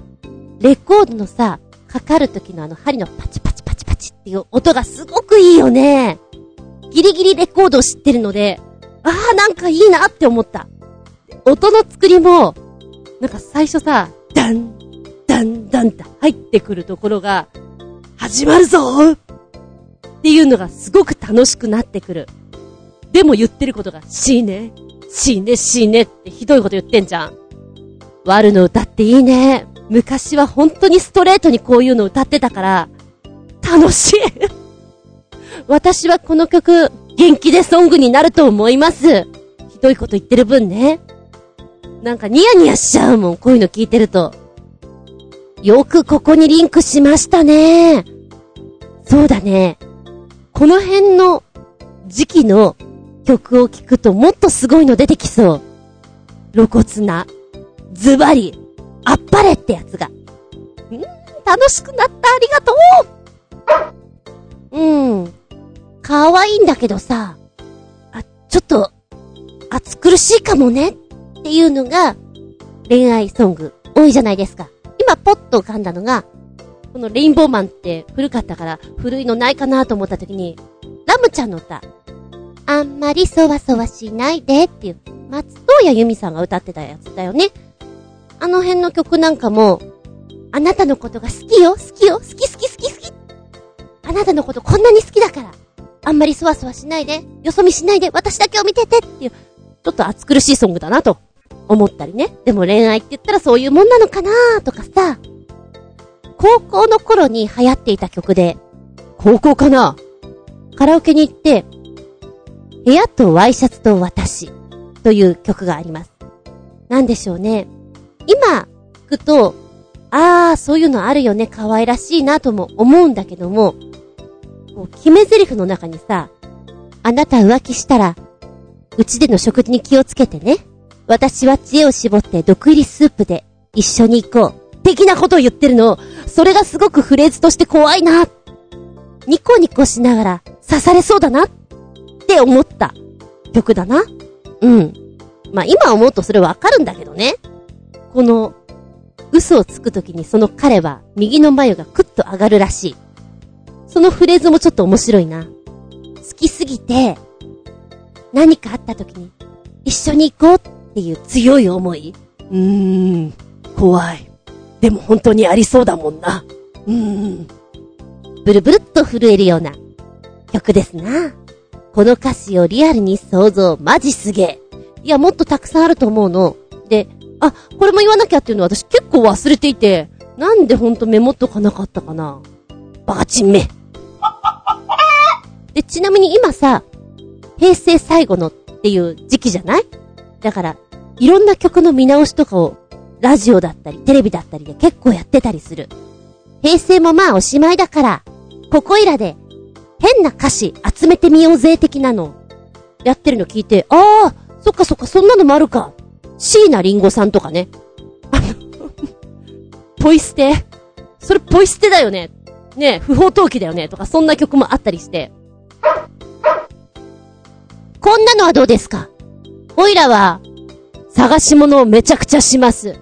ー、レコードのさ、かかる時のあの針のパチパチパチパチっていう音がすごくいいよね。ギリギリレコードを知ってるので、ああ、なんかいいなって思った。音の作りも、なんか最初さ、ダン、ダン、ダンって入ってくるところが、始まるぞっていうのがすごく楽しくなってくる。でも言ってることが、死ね、死ね、死ねってひどいこと言ってんじゃん。悪の歌っていいね。昔は本当にストレートにこういうの歌ってたから、楽しい私はこの曲、元気でソングになると思います。ひどいこと言ってる分ね。なんかニヤニヤしちゃうもん、こういうの聞いてると。よくここにリンクしましたね。そうだね。この辺の時期の曲を聴くともっとすごいの出てきそう。露骨な、ズバリ、あっぱれってやつが。ん楽しくなった、ありがとううん。可愛いんだけどさ、あ、ちょっと、暑苦しいかもねっていうのが、恋愛ソング多いじゃないですか。今ポッと浮かんだのが、このレインボーマンって古かったから古いのないかなと思った時に、ラムちゃんの歌、あんまりそわそわしないでっていう、松任谷由実さんが歌ってたやつだよね。あの辺の曲なんかも、あなたのことが好きよ、好きよ、好き好き好き好き。あなたのことこんなに好きだから。あんまりそわそわしないで、よそ見しないで、私だけを見ててっていう、ちょっと暑苦しいソングだなと思ったりね。でも恋愛って言ったらそういうもんなのかなとかさ、高校の頃に流行っていた曲で、高校かな？カラオケに行って、部屋とワイシャツと私という曲があります。なんでしょうね。今、聞くと、ああ、そういうのあるよね、可愛らしいなとも思うんだけども、こう、決め台詞の中にさ、あなた浮気したら、うちでの食事に気をつけてね。私は知恵を絞って毒入りスープで一緒に行こう。的なことを言ってるの、それがすごくフレーズとして怖いな。ニコニコしながら刺されそうだなって思った曲だな。うん。まあ、今思うとそれわかるんだけどね。この、嘘をつくときにその彼は右の眉がクッと上がるらしい。そのフレーズもちょっと面白いな。好きすぎて、何かあったときに、一緒に行こうっていう強い思い。うーん、怖い。でも本当にありそうだもんな。うーん。ブルブルっと震えるような曲ですな。この歌詞をリアルに想像、マジすげえ。いや、もっとたくさんあると思うの。で、あ、これも言わなきゃっていうのは私結構忘れていて、なんでほんとメモっとかなかったかな。バカチンめ。で、ちなみに今さ、平成最後のっていう時期じゃない？だから、いろんな曲の見直しとかを、ラジオだったり、テレビだったりで結構やってたりする。平成もまあおしまいだから、ここいらで、変な歌詞集めてみようぜ的なの、やってるの聞いて、ああ、そっかそっか、そんなのもあるか。椎名林檎さんとかね。あ [LAUGHS] のポイ捨て。それポイ捨てだよね。ね不法投棄だよね。とか、そんな曲もあったりして。こんなのはどうですか？おいらは、探し物をめちゃくちゃします。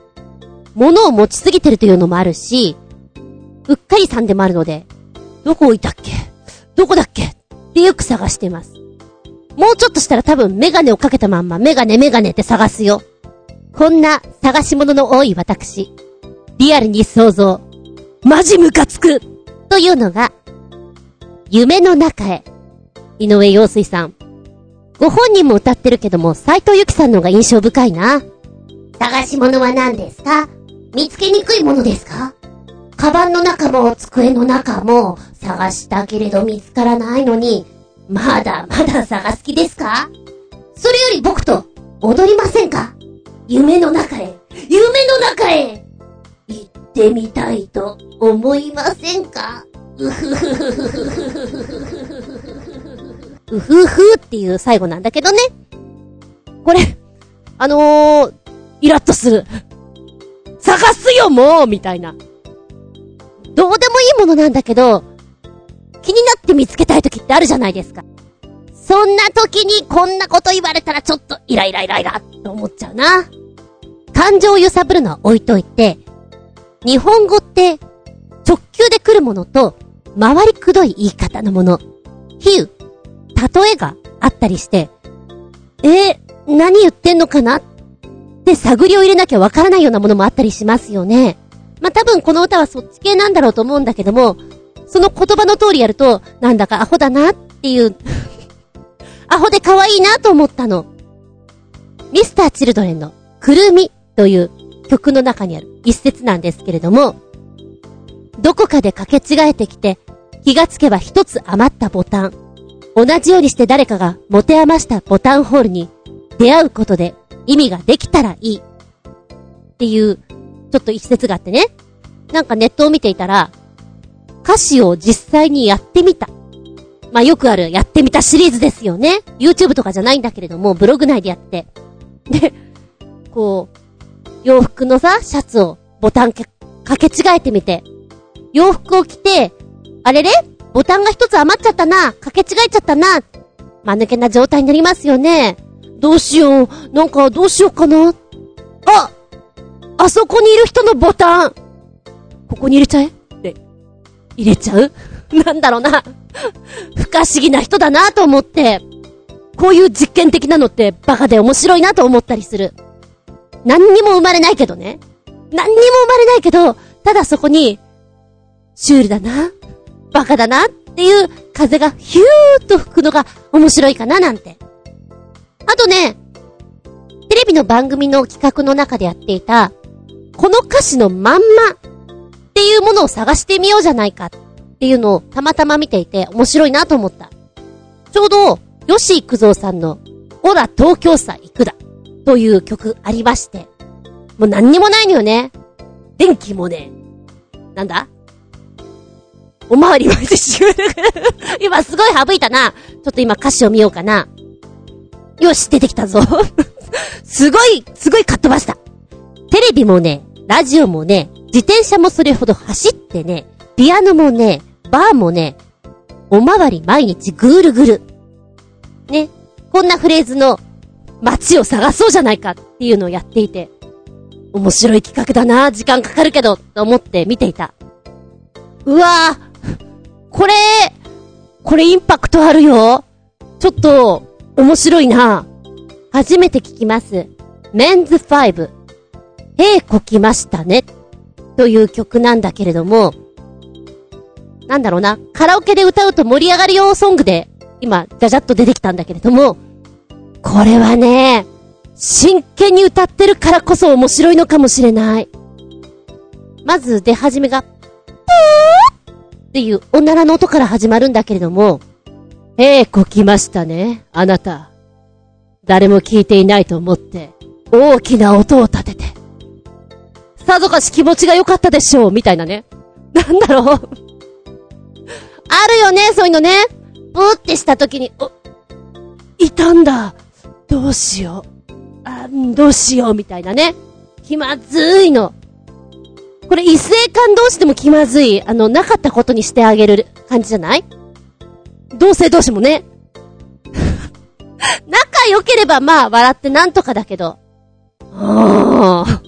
物を持ちすぎてるというのもあるし、うっかりさんでもあるので、どこ置いたっけ？どこだっけ？ってよく探してます。もうちょっとしたら多分メガネをかけたまんまメガネメガネって探すよ。こんな探し物の多い私。リアルに想像。マジムカつくというのが、夢の中へ。井上陽水さん。ご本人も歌ってるけども、斎藤由貴さんの方が印象深いな。探し物は何ですか？見つけにくいものですか？カバンの中も机の中も探したけれど見つからないのに、まだまだ探す気ですか？それより僕と踊りませんか？夢の中へ、夢の中へ行ってみたいと思いませんか？うふふふふふふ。うふふっていう最後なんだけどね。これ、あのー、イラッとする。探すよ、もうみたいな。どうでもいいものなんだけど、気になって見つけたい時ってあるじゃないですか。そんな時にこんなこと言われたらちょっとイライライライラって思っちゃうな。感情を揺さぶるのは置いといて、日本語って直球で来るものと回りくどい言い方のもの、比喩、例えがあったりして、えー、何言ってんのかなって探りを入れなきゃわからないようなものもあったりしますよね。まあ、多分この歌はそっち系なんだろうと思うんだけども、その言葉の通りやると、なんだかアホだなっていう [LAUGHS] アホで可愛いなと思ったの。ミスターチルドレンのくるみという曲の中にある一節なんですけれども、どこかで掛け違えてきて、気がつけば一つ余ったボタン。同じようにして誰かが持て余したボタンホールに出会うことで意味ができたらいい。っていう、ちょっと一節があってね。なんかネットを見ていたら、歌詞を実際にやってみたまあ、よくあるやってみたシリーズですよね。YouTube とかじゃないんだけれども、ブログ内でやって。で、こう、洋服のさ、シャツをボタンかけ違えてみて、洋服を着て、あれれ？ボタンが一つ余っちゃったな、かけ違えちゃったな、間抜けな状態になりますよね。どうしよう、なんかどうしようかな。ああそこにいる人のボタンここに入れちゃえって、入れちゃう？なんだろうな。不可思議な人だなと思って、こういう実験的なのってバカで面白いなと思ったりする。何にも生まれないけどね。何にも生まれないけど、ただそこに、シュールだな、バカだなっていう風がヒューッと吹くのが面白いかななんて。あとね、テレビの番組の企画の中でやっていた、この歌詞のまんまっていうものを探してみようじゃないかっていうのをたまたま見ていて面白いなと思った。ちょうど、吉幾三さんの、オラ東京さ行くだ、という曲ありまして、もう何にもないのよね。電気もね、なんだおまわりまでし今すごい省いたな。ちょっと今歌詞を見ようかな。よし、出てきたぞ。[LAUGHS] すごい、すごいかっ飛ばした。テレビもね、ラジオもね、自転車もそれほど走ってね、ピアノもね、バーもね、おまわり毎日ぐるぐる。ね。こんなフレーズの街を探そうじゃないかっていうのをやっていて、面白い企画だな時間かかるけど、と思って見ていた。うわぁ、これ、これインパクトあるよ。ちょっと、面白いな初めて聞きます。メンズファイブ。へえこきましたね。という曲なんだけれども、なんだろうな、カラオケで歌うと盛り上がるよソングで、今、じゃじゃっと出てきたんだけれども、これはね、真剣に歌ってるからこそ面白いのかもしれない。まず出始めが、ぷーっていうおならの音から始まるんだけれども、ええこ来ましたね、あなた。誰も聞いていないと思って、大きな音を立てて。さぞかし気持ちが良かったでしょう、みたいなね。なんだろう。あるよね、そういうのね。ブーってした時に、お、いたんだ。どうしよう。あ、どうしよう、みたいなね。気まずいの。これ異性間同士でも気まずい、あの、なかったことにしてあげる感じじゃない？同性同士もね。[LAUGHS] 仲良ければまあ笑ってなんとかだけど。ああ。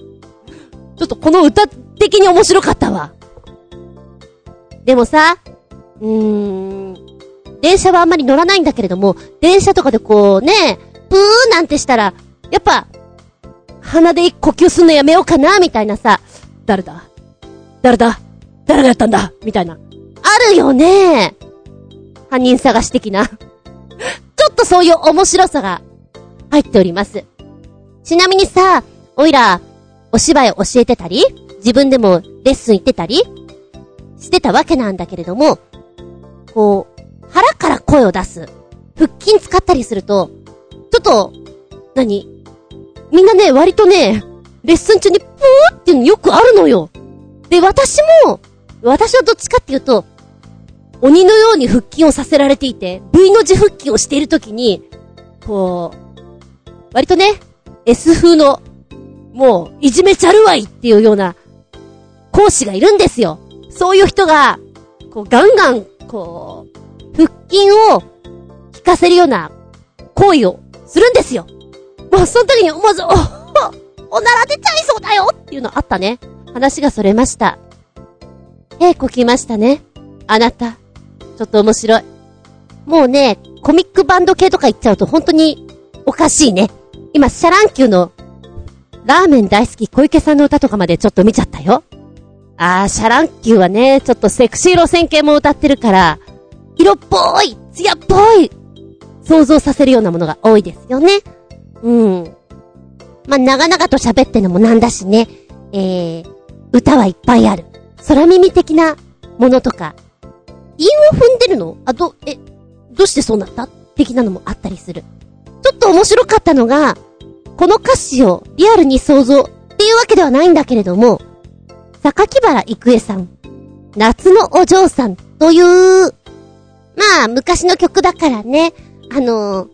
ちょっとこの歌的に面白かったわ。でもさ、うーん、電車はあんまり乗らないんだけれども、電車とかでこうね、プーなんてしたら、やっぱ、鼻で呼吸すんのやめようかな、みたいなさ、誰だ？誰だ？誰がやったんだ？みたいな。あるよね犯人探し的な。[LAUGHS] ちょっとそういう面白さが入っております。ちなみにさ、おいら、お芝居教えてたり、自分でもレッスン行ってたり、してたわけなんだけれども、こう、腹から声を出す。腹筋使ったりすると、ちょっと、何？みんなね、割とね、レッスン中にプーっていうのよくあるのよ。で、私も、私はどっちかっていうと、鬼のように腹筋をさせられていて、V の字腹筋をしているときに、こう、割とね、S 風の、もう、いじめちゃるわいっていうような、講師がいるんですよ。そういう人が、こう、ガンガン、こう、腹筋を、効かせるような、行為を、するんですよ。もう、その時に思わず、お、お、おなら出ちゃいそうだよっていうのあったね。話がそれました。えー、こきましたね。あなた。ちょっと面白い。もうね、コミックバンド系とか言っちゃうと本当におかしいね。今、シャ乱Qのラーメン大好き小池さんの歌とかまでちょっと見ちゃったよ。あー、シャ乱Qはね、ちょっとセクシー路線系も歌ってるから、色っぽい、艶っぽい、想像させるようなものが多いですよね。うん。まあ、長々と喋ってのもなんだしね。えー、歌はいっぱいある。空耳的なものとか、韻を踏んでるの？あ、ど、え、どうしてそうなった？的なのもあったりする。ちょっと面白かったのが、この歌詞をリアルに想像っていうわけではないんだけれども、榊原郁恵さん、夏のお嬢さんという、まあ、昔の曲だからね、あの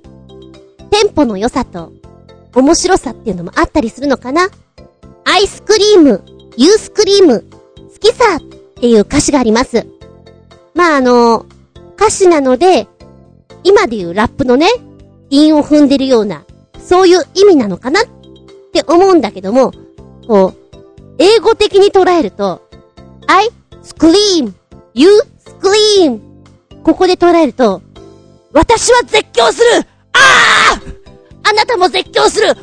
テンポの良さと、面白さっていうのもあったりするのかなアイスクリーム、ユースクリーム、好きさっていう歌詞があります。まあ、あの歌詞なので、今で言うラップのね、韻を踏んでるような、そういう意味なのかな？って思うんだけども、こう、英語的に捉えると、I scream, you scream ここで捉えると、私は絶叫する!あああなたも絶叫する!わ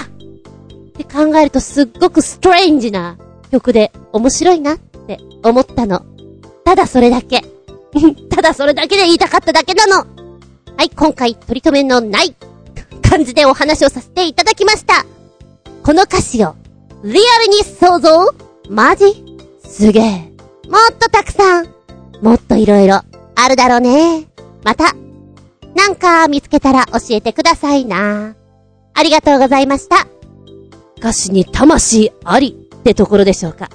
あって考えるとすっごくストレンジな曲で面白いなって思ったの。ただそれだけ。[LAUGHS] ただそれだけで言いたかっただけなの。はい、今回取り留めのない [LAUGHS] 感じでお話をさせていただきました。この歌詞をリアルに想像？マジ？すげえ。もっとたくさん、もっと色々あるだろうね。また、なんか見つけたら教えてくださいな。ありがとうございました。歌詞に魂ありってところでしょうか。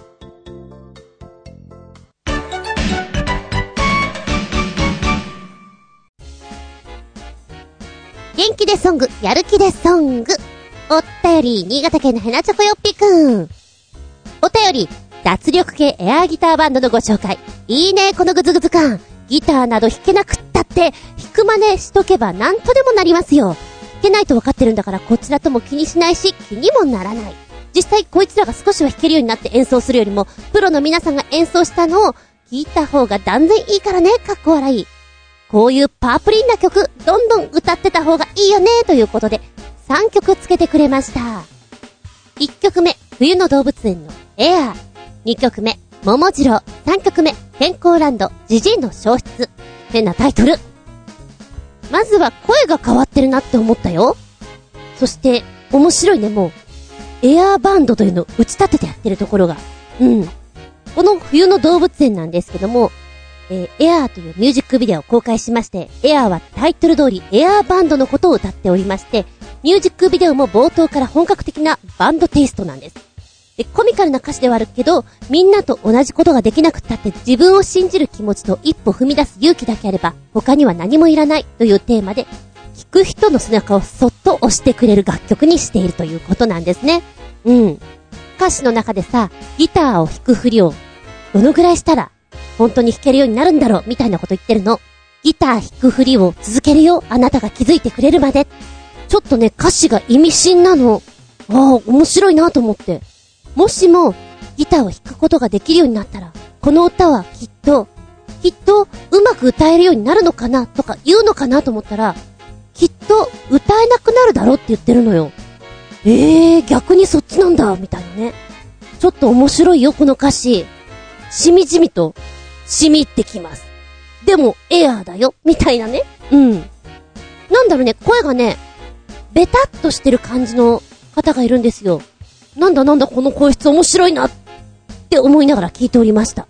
元気でソング、やる気でソング。お便り、新潟県のヘナチョコヨッピくん。お便り、脱力系エアーギターバンドのご紹介。いいね、このグズグズ感。ギターなど弾けなくったって、弾く真似しとけばなんとでもなりますよ。弾けないと分かってるんだからこちらとも気にしないし、気にもならない。実際こいつらが少しは弾けるようになって演奏するよりも、プロの皆さんが演奏したのを聞いた方が断然いいからね、かっこ笑い。こういうパープリンな曲、どんどん歌ってた方がいいよね、ということで、3曲つけてくれました。1曲目、冬の動物園のエアー。2曲目、桃次郎。3曲目、健康ランド、ジジイの消失。変なタイトル。まずは声が変わってるなって思ったよ。そして、面白いね、もう。エアーバンドというのを打ち立ててやってるところが。うん。この冬の動物園なんですけども、えー、エアーというミュージックビデオを公開しまして、エアーはタイトル通りエアーバンドのことを歌っておりまして、ミュージックビデオも冒頭から本格的なバンドテイストなんです。で、コミカルな歌詞ではあるけど、みんなと同じことができなくったって自分を信じる気持ちと一歩踏み出す勇気だけあれば、他には何もいらないというテーマで、聴く人の背中をそっと押してくれる楽曲にしているということなんですね。うん。歌詞の中でさ、ギターを弾くふりを、どのぐらいしたら、本当に弾けるようになるんだろう、みたいなこと言ってるの。ギター弾くふりを続けるよ、あなたが気づいてくれるまで。ちょっとね、歌詞が意味深なの。ああ、面白いなと思って。もしも、ギターを弾くことができるようになったら、この歌はきっと、きっと、うまく歌えるようになるのかなとか言うのかなと思ったら、きっと、歌えなくなるだろって言ってるのよ。ええー、逆にそっちなんだ、みたいなね。ちょっと面白いよ、この歌詞。しみじみと、しみってきます。でも、エアーだよ、みたいなね。うん。なんだろうね、声がね、ベタっとしてる感じの方がいるんですよ。なんだなんだこの声質面白いなって思いながら聞いておりました。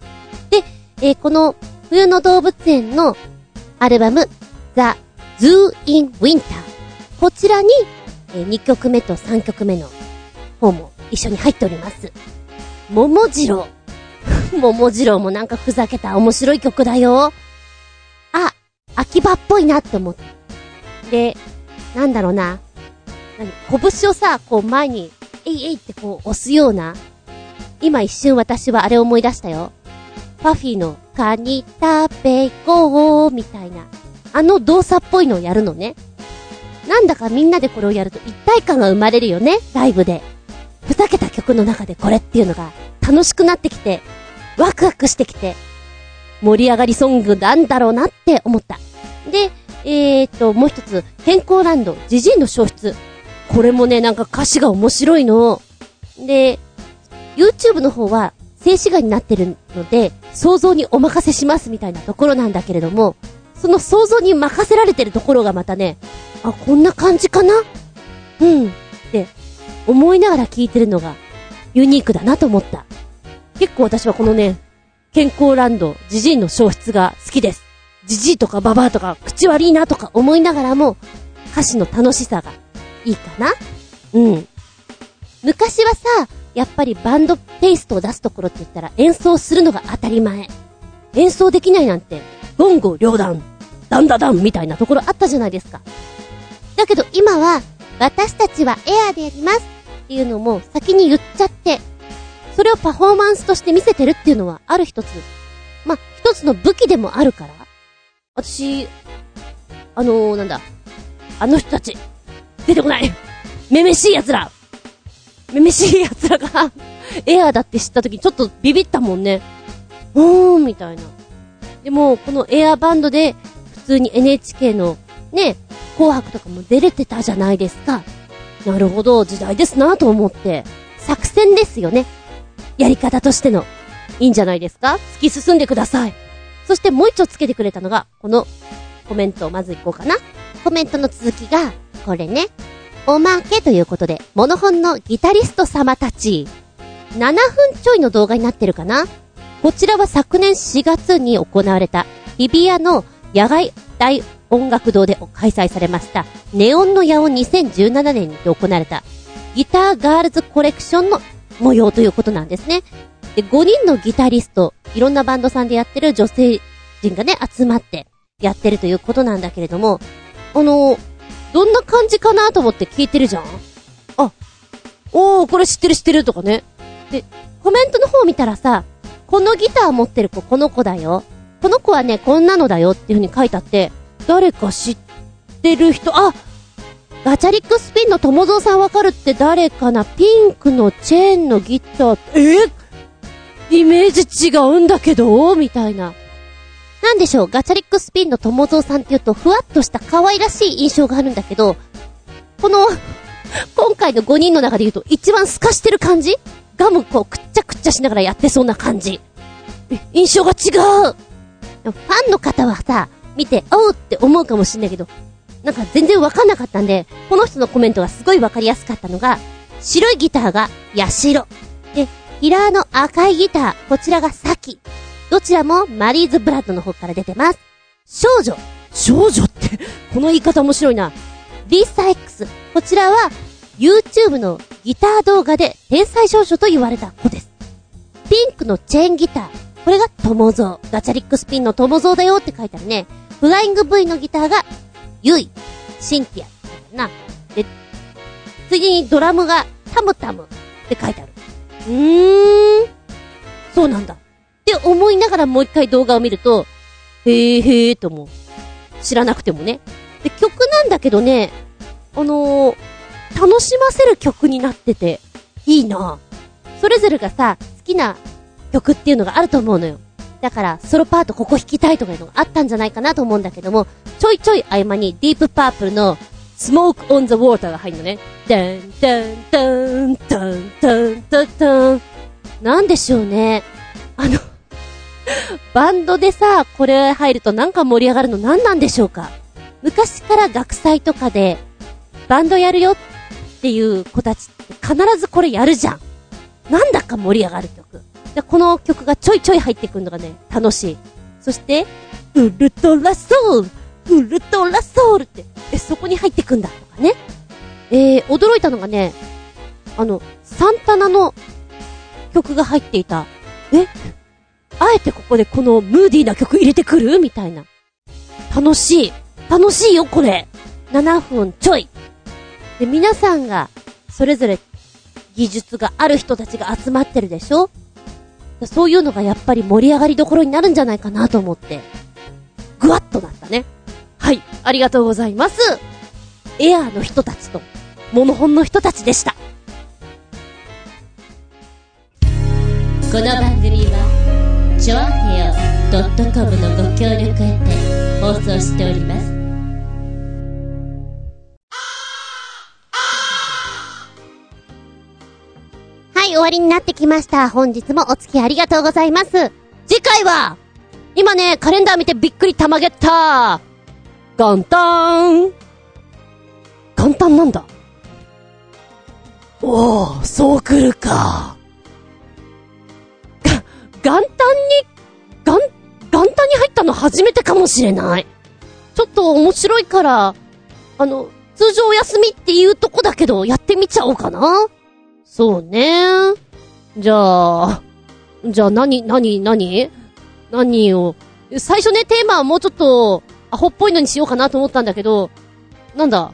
で、えー、この冬の動物園のアルバム The Zoo in Winter こちらに、えー、2曲目と3曲目の方も一緒に入っております。桃次郎。桃次郎もなんかふざけた面白い曲だよ。あ秋葉っぽいなって思って。で、なんだろうな。何？拳をさ、こう前に、えいえいってこう押すような。今一瞬私はあれ思い出したよ。パフィーのカニ食べこうみたいな。あの動作っぽいのをやるのね。なんだかみんなでこれをやると一体感が生まれるよね、ライブで。ふざけた曲の中でこれっていうのが楽しくなってきて、ワクワクしてきて、盛り上がりソングなんだろうなって思った。で、えーと、もう一つ、健康ランド、ジジイの消失。これもね、なんか歌詞が面白いの。で、YouTube の方は静止画になってるので、想像にお任せしますみたいなところなんだけれども、その想像に任せられてるところがまたね、あ、こんな感じかな？うん。って思いながら聞いてるのがユニークだなと思った。結構私はこのね、健康ランド、ジジイの消失が好きです。ジジイとかババアとか口悪いなとか思いながらも歌詞の楽しさがいいかなうん。昔はさ、やっぱりバンドテイストを出すところって言ったら演奏するのが当たり前。演奏できないなんて、ゴンゴ両断、ダンダダンみたいなところあったじゃないですか。だけど今は、私たちはエアでやりますっていうのも先に言っちゃって、それをパフォーマンスとして見せてるっていうのはある一つ。ま一つの武器でもあるから。私、あのー、なんだ。あの人たち、出てこないめめしい奴らめめしい奴らが [LAUGHS] エアーだって知った時にちょっとビビったもんね。うーん、みたいな。でも、このエアーバンドで、普通に NHK の、ね、紅白とかも出れてたじゃないですか。なるほど、時代ですなと思って。作戦ですよね。やり方としての。いいんじゃないですか？突き進んでください。そしてもう一丁つけてくれたのが、このコメントをまずいこうかな。コメントの続きが、これね。おまけということで、モノホンのギタリスト様たち。7分ちょいの動画になってるかな？こちらは昨年4月に行われた、日比谷の野外大音楽堂で開催されました、ネオンの野音2017年に行われた、ギターガールズコレクションの模様ということなんですね。で、5人のギタリスト、いろんなバンドさんでやってる女性人がね、集まってやってるということなんだけれども、あの、どんな感じかなと思って聞いてるじゃんあ、おー、これ知ってる知ってるとかね。で、コメントの方見たらさ、このギター持ってる子この子だよ。この子はね、こんなのだよっていう風に書いてあって、誰か知ってる人、あガチャリックスピンの友蔵さんわかるって誰かな？ピンクのチェーンのギター、え？イメージ違うんだけど？みたいな。なんでしょう、ガチャリックスピンの友蔵さんって言うと、ふわっとした可愛らしい印象があるんだけど、この、今回の5人の中で言うと、一番透かしてる感じ？ガムこう、くっちゃくっちゃしながらやってそうな感じ。印象が違う。ファンの方はさ、見て、おうって思うかもしんないけど、なんか全然わかんなかったんで、この人のコメントがすごいわかりやすかったのが、白いギターがヤシロ。で、ヒラーの赤いギター、こちらがサキ。どちらもマリーズブラッドの方から出てます。少女。少女って、この言い方面白いな。リサ X。こちらは、YouTube のギター動画で天才少女と言われた子です。ピンクのチェーンギター。これが友蔵。ガチャリックスピンの友蔵だよって書いてあるね。フライング V のギターが、ユイ、シンティア。な。で、次にドラムが、タムタムって書いてある。うーん。そうなんだ。って思いながらもう一回動画を見ると、へーへーとも、知らなくてもね。で、曲なんだけどね、あのー、楽しませる曲になってて、いいなそれぞれがさ、好きな曲っていうのがあると思うのよ。だから、ソロパートここ弾きたいとかいうのがあったんじゃないかなと思うんだけども、ちょいちょい合間にディープパープルの Smoke on the Water が入るのね。ダン、ダン、ダン、ダン、ダン、ダン、ダン。なんでしょうね。あのバンドでさ、これ入るとなんか盛り上がるの何なんでしょうか昔から学祭とかで、バンドやるよっていう子たちって必ずこれやるじゃん。なんだか盛り上がる曲。で、この曲がちょいちょい入ってくるのがね、楽しい。そして、ウルトラソウルウルトラソウルって、え、そこに入ってくんだとかね。えー、驚いたのがね、あの、サンタナの曲が入っていた。えあえてここでこのムーディーな曲入れてくるみたいな。楽しい。楽しいよ、これ。7分ちょい。で、皆さんが、それぞれ、技術がある人たちが集まってるでしょ？そういうのがやっぱり盛り上がりどころになるんじゃないかなと思って、ぐわっとなったね。はい、ありがとうございます。エアーの人たちと、モノホンの人たちでした。この番組は、ちょあへよ .com のご協力へて放送しております。終わりになってきました。本日もお付き合いありがとうございます。次回は、今ね、カレンダー見てびっくりたまげった元旦元旦なんだ。おお、そう来るか。が、元旦に、元、元旦に入ったの初めてかもしれない。ちょっと面白いから、あの、通常お休みっていうとこだけど、やってみちゃおうかな。そうね。じゃあ、じゃあ何、何、何？何を、最初ね、テーマはもうちょっと、アホっぽいのにしようかなと思ったんだけど、なんだ、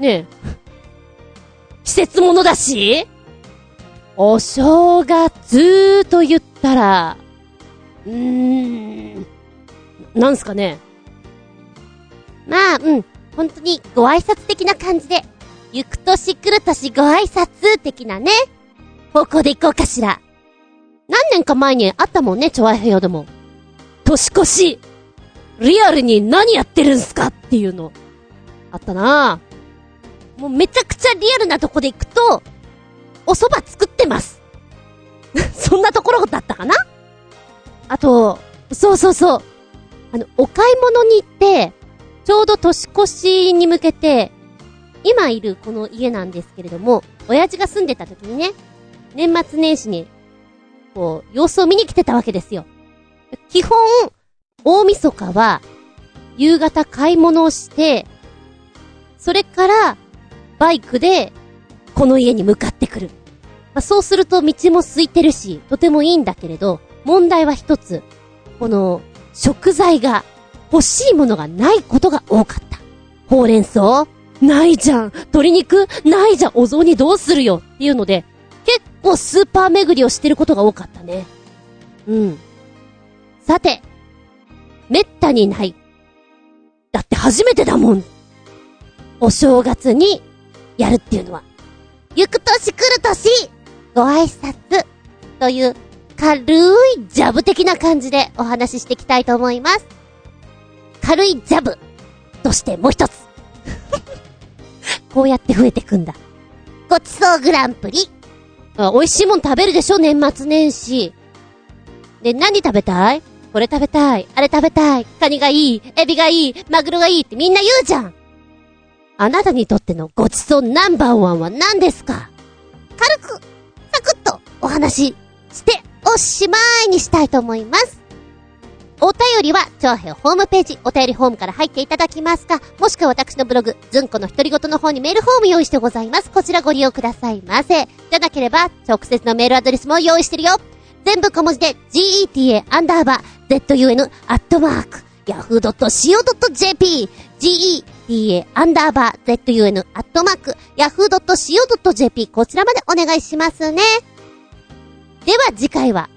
ねえ、季節ものだし？お正月と言ったら、うーん、なんすかね。まあ、うん、本当にご挨拶的な感じで、行く年来る年ご挨拶的なね、方向で行こうかしら。何年か前にあったもんね、チョアヘヨでも。年越し、リアルに何やってるんすかっていうの。あったなぁ。もうめちゃくちゃリアルなとこで行くと、お蕎麦作ってます。[LAUGHS] そんなところだったかなあと、そうそうそう。あの、お買い物に行って、ちょうど年越しに向けて、今いるこの家なんですけれども、親父が住んでた時にね、年末年始に、こう、様子を見に来てたわけですよ。基本、大晦日は、夕方買い物をして、それから、バイクで、この家に向かってくる。まあ、そうすると道も空いてるし、とてもいいんだけれど、問題は一つ。この、食材が、欲しいものがないことが多かった。ほうれん草ないじゃん鶏肉ないじゃんお雑煮どうするよっていうので、結構スーパー巡りをしてることが多かったね。うん。さて、めったにない。だって初めてだもん。お正月にやるっていうのは。行く年来る年ご挨拶という軽いジャブ的な感じでお話ししていきたいと思います。軽いジャブとしてもう一つ。こうやって増えてくんだ。ごちそうグランプリ。あ、美味しいもん食べるでしょ、年末年始。で、何食べたい？これ食べたい。あれ食べたい。カニがいい。エビがいい。マグロがいいってみんな言うじゃん。あなたにとってのごちそうナンバーワンは何ですか？軽く、サクッとお話ししておしまいにしたいと思います。お便りは、長編ホームページ、お便りフォームから入っていただきますか、もしくは私のブログ、ずんこの独り言の方にメールフォーム用意してございます。こちらご利用くださいませ。じゃなければ、直接のメールアドレスも用意してるよ。全部小文字で、geta アンダーバー zun アットマーク yahoo.co.jp geta アンダーバー zun アットマーク yahoo.co.jp こちらまでお願いしますね。では次回は、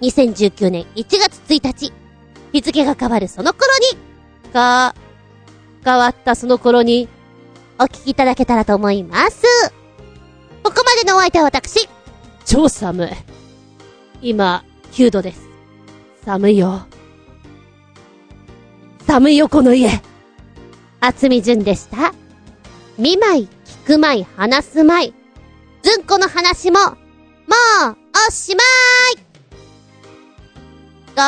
2019年1月1日、日付が変わるその頃に、か、変わったその頃に、お聞きいただけたらと思います。ここまでのお相手は私。超寒い。今、9度です。寒いよ。寒いよ、この家。厚み純でした。見舞い、聞く舞い、話す舞い。ずんこの話も、もう、おしまいご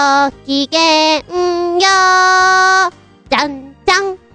きげんよう。じゃんじゃん。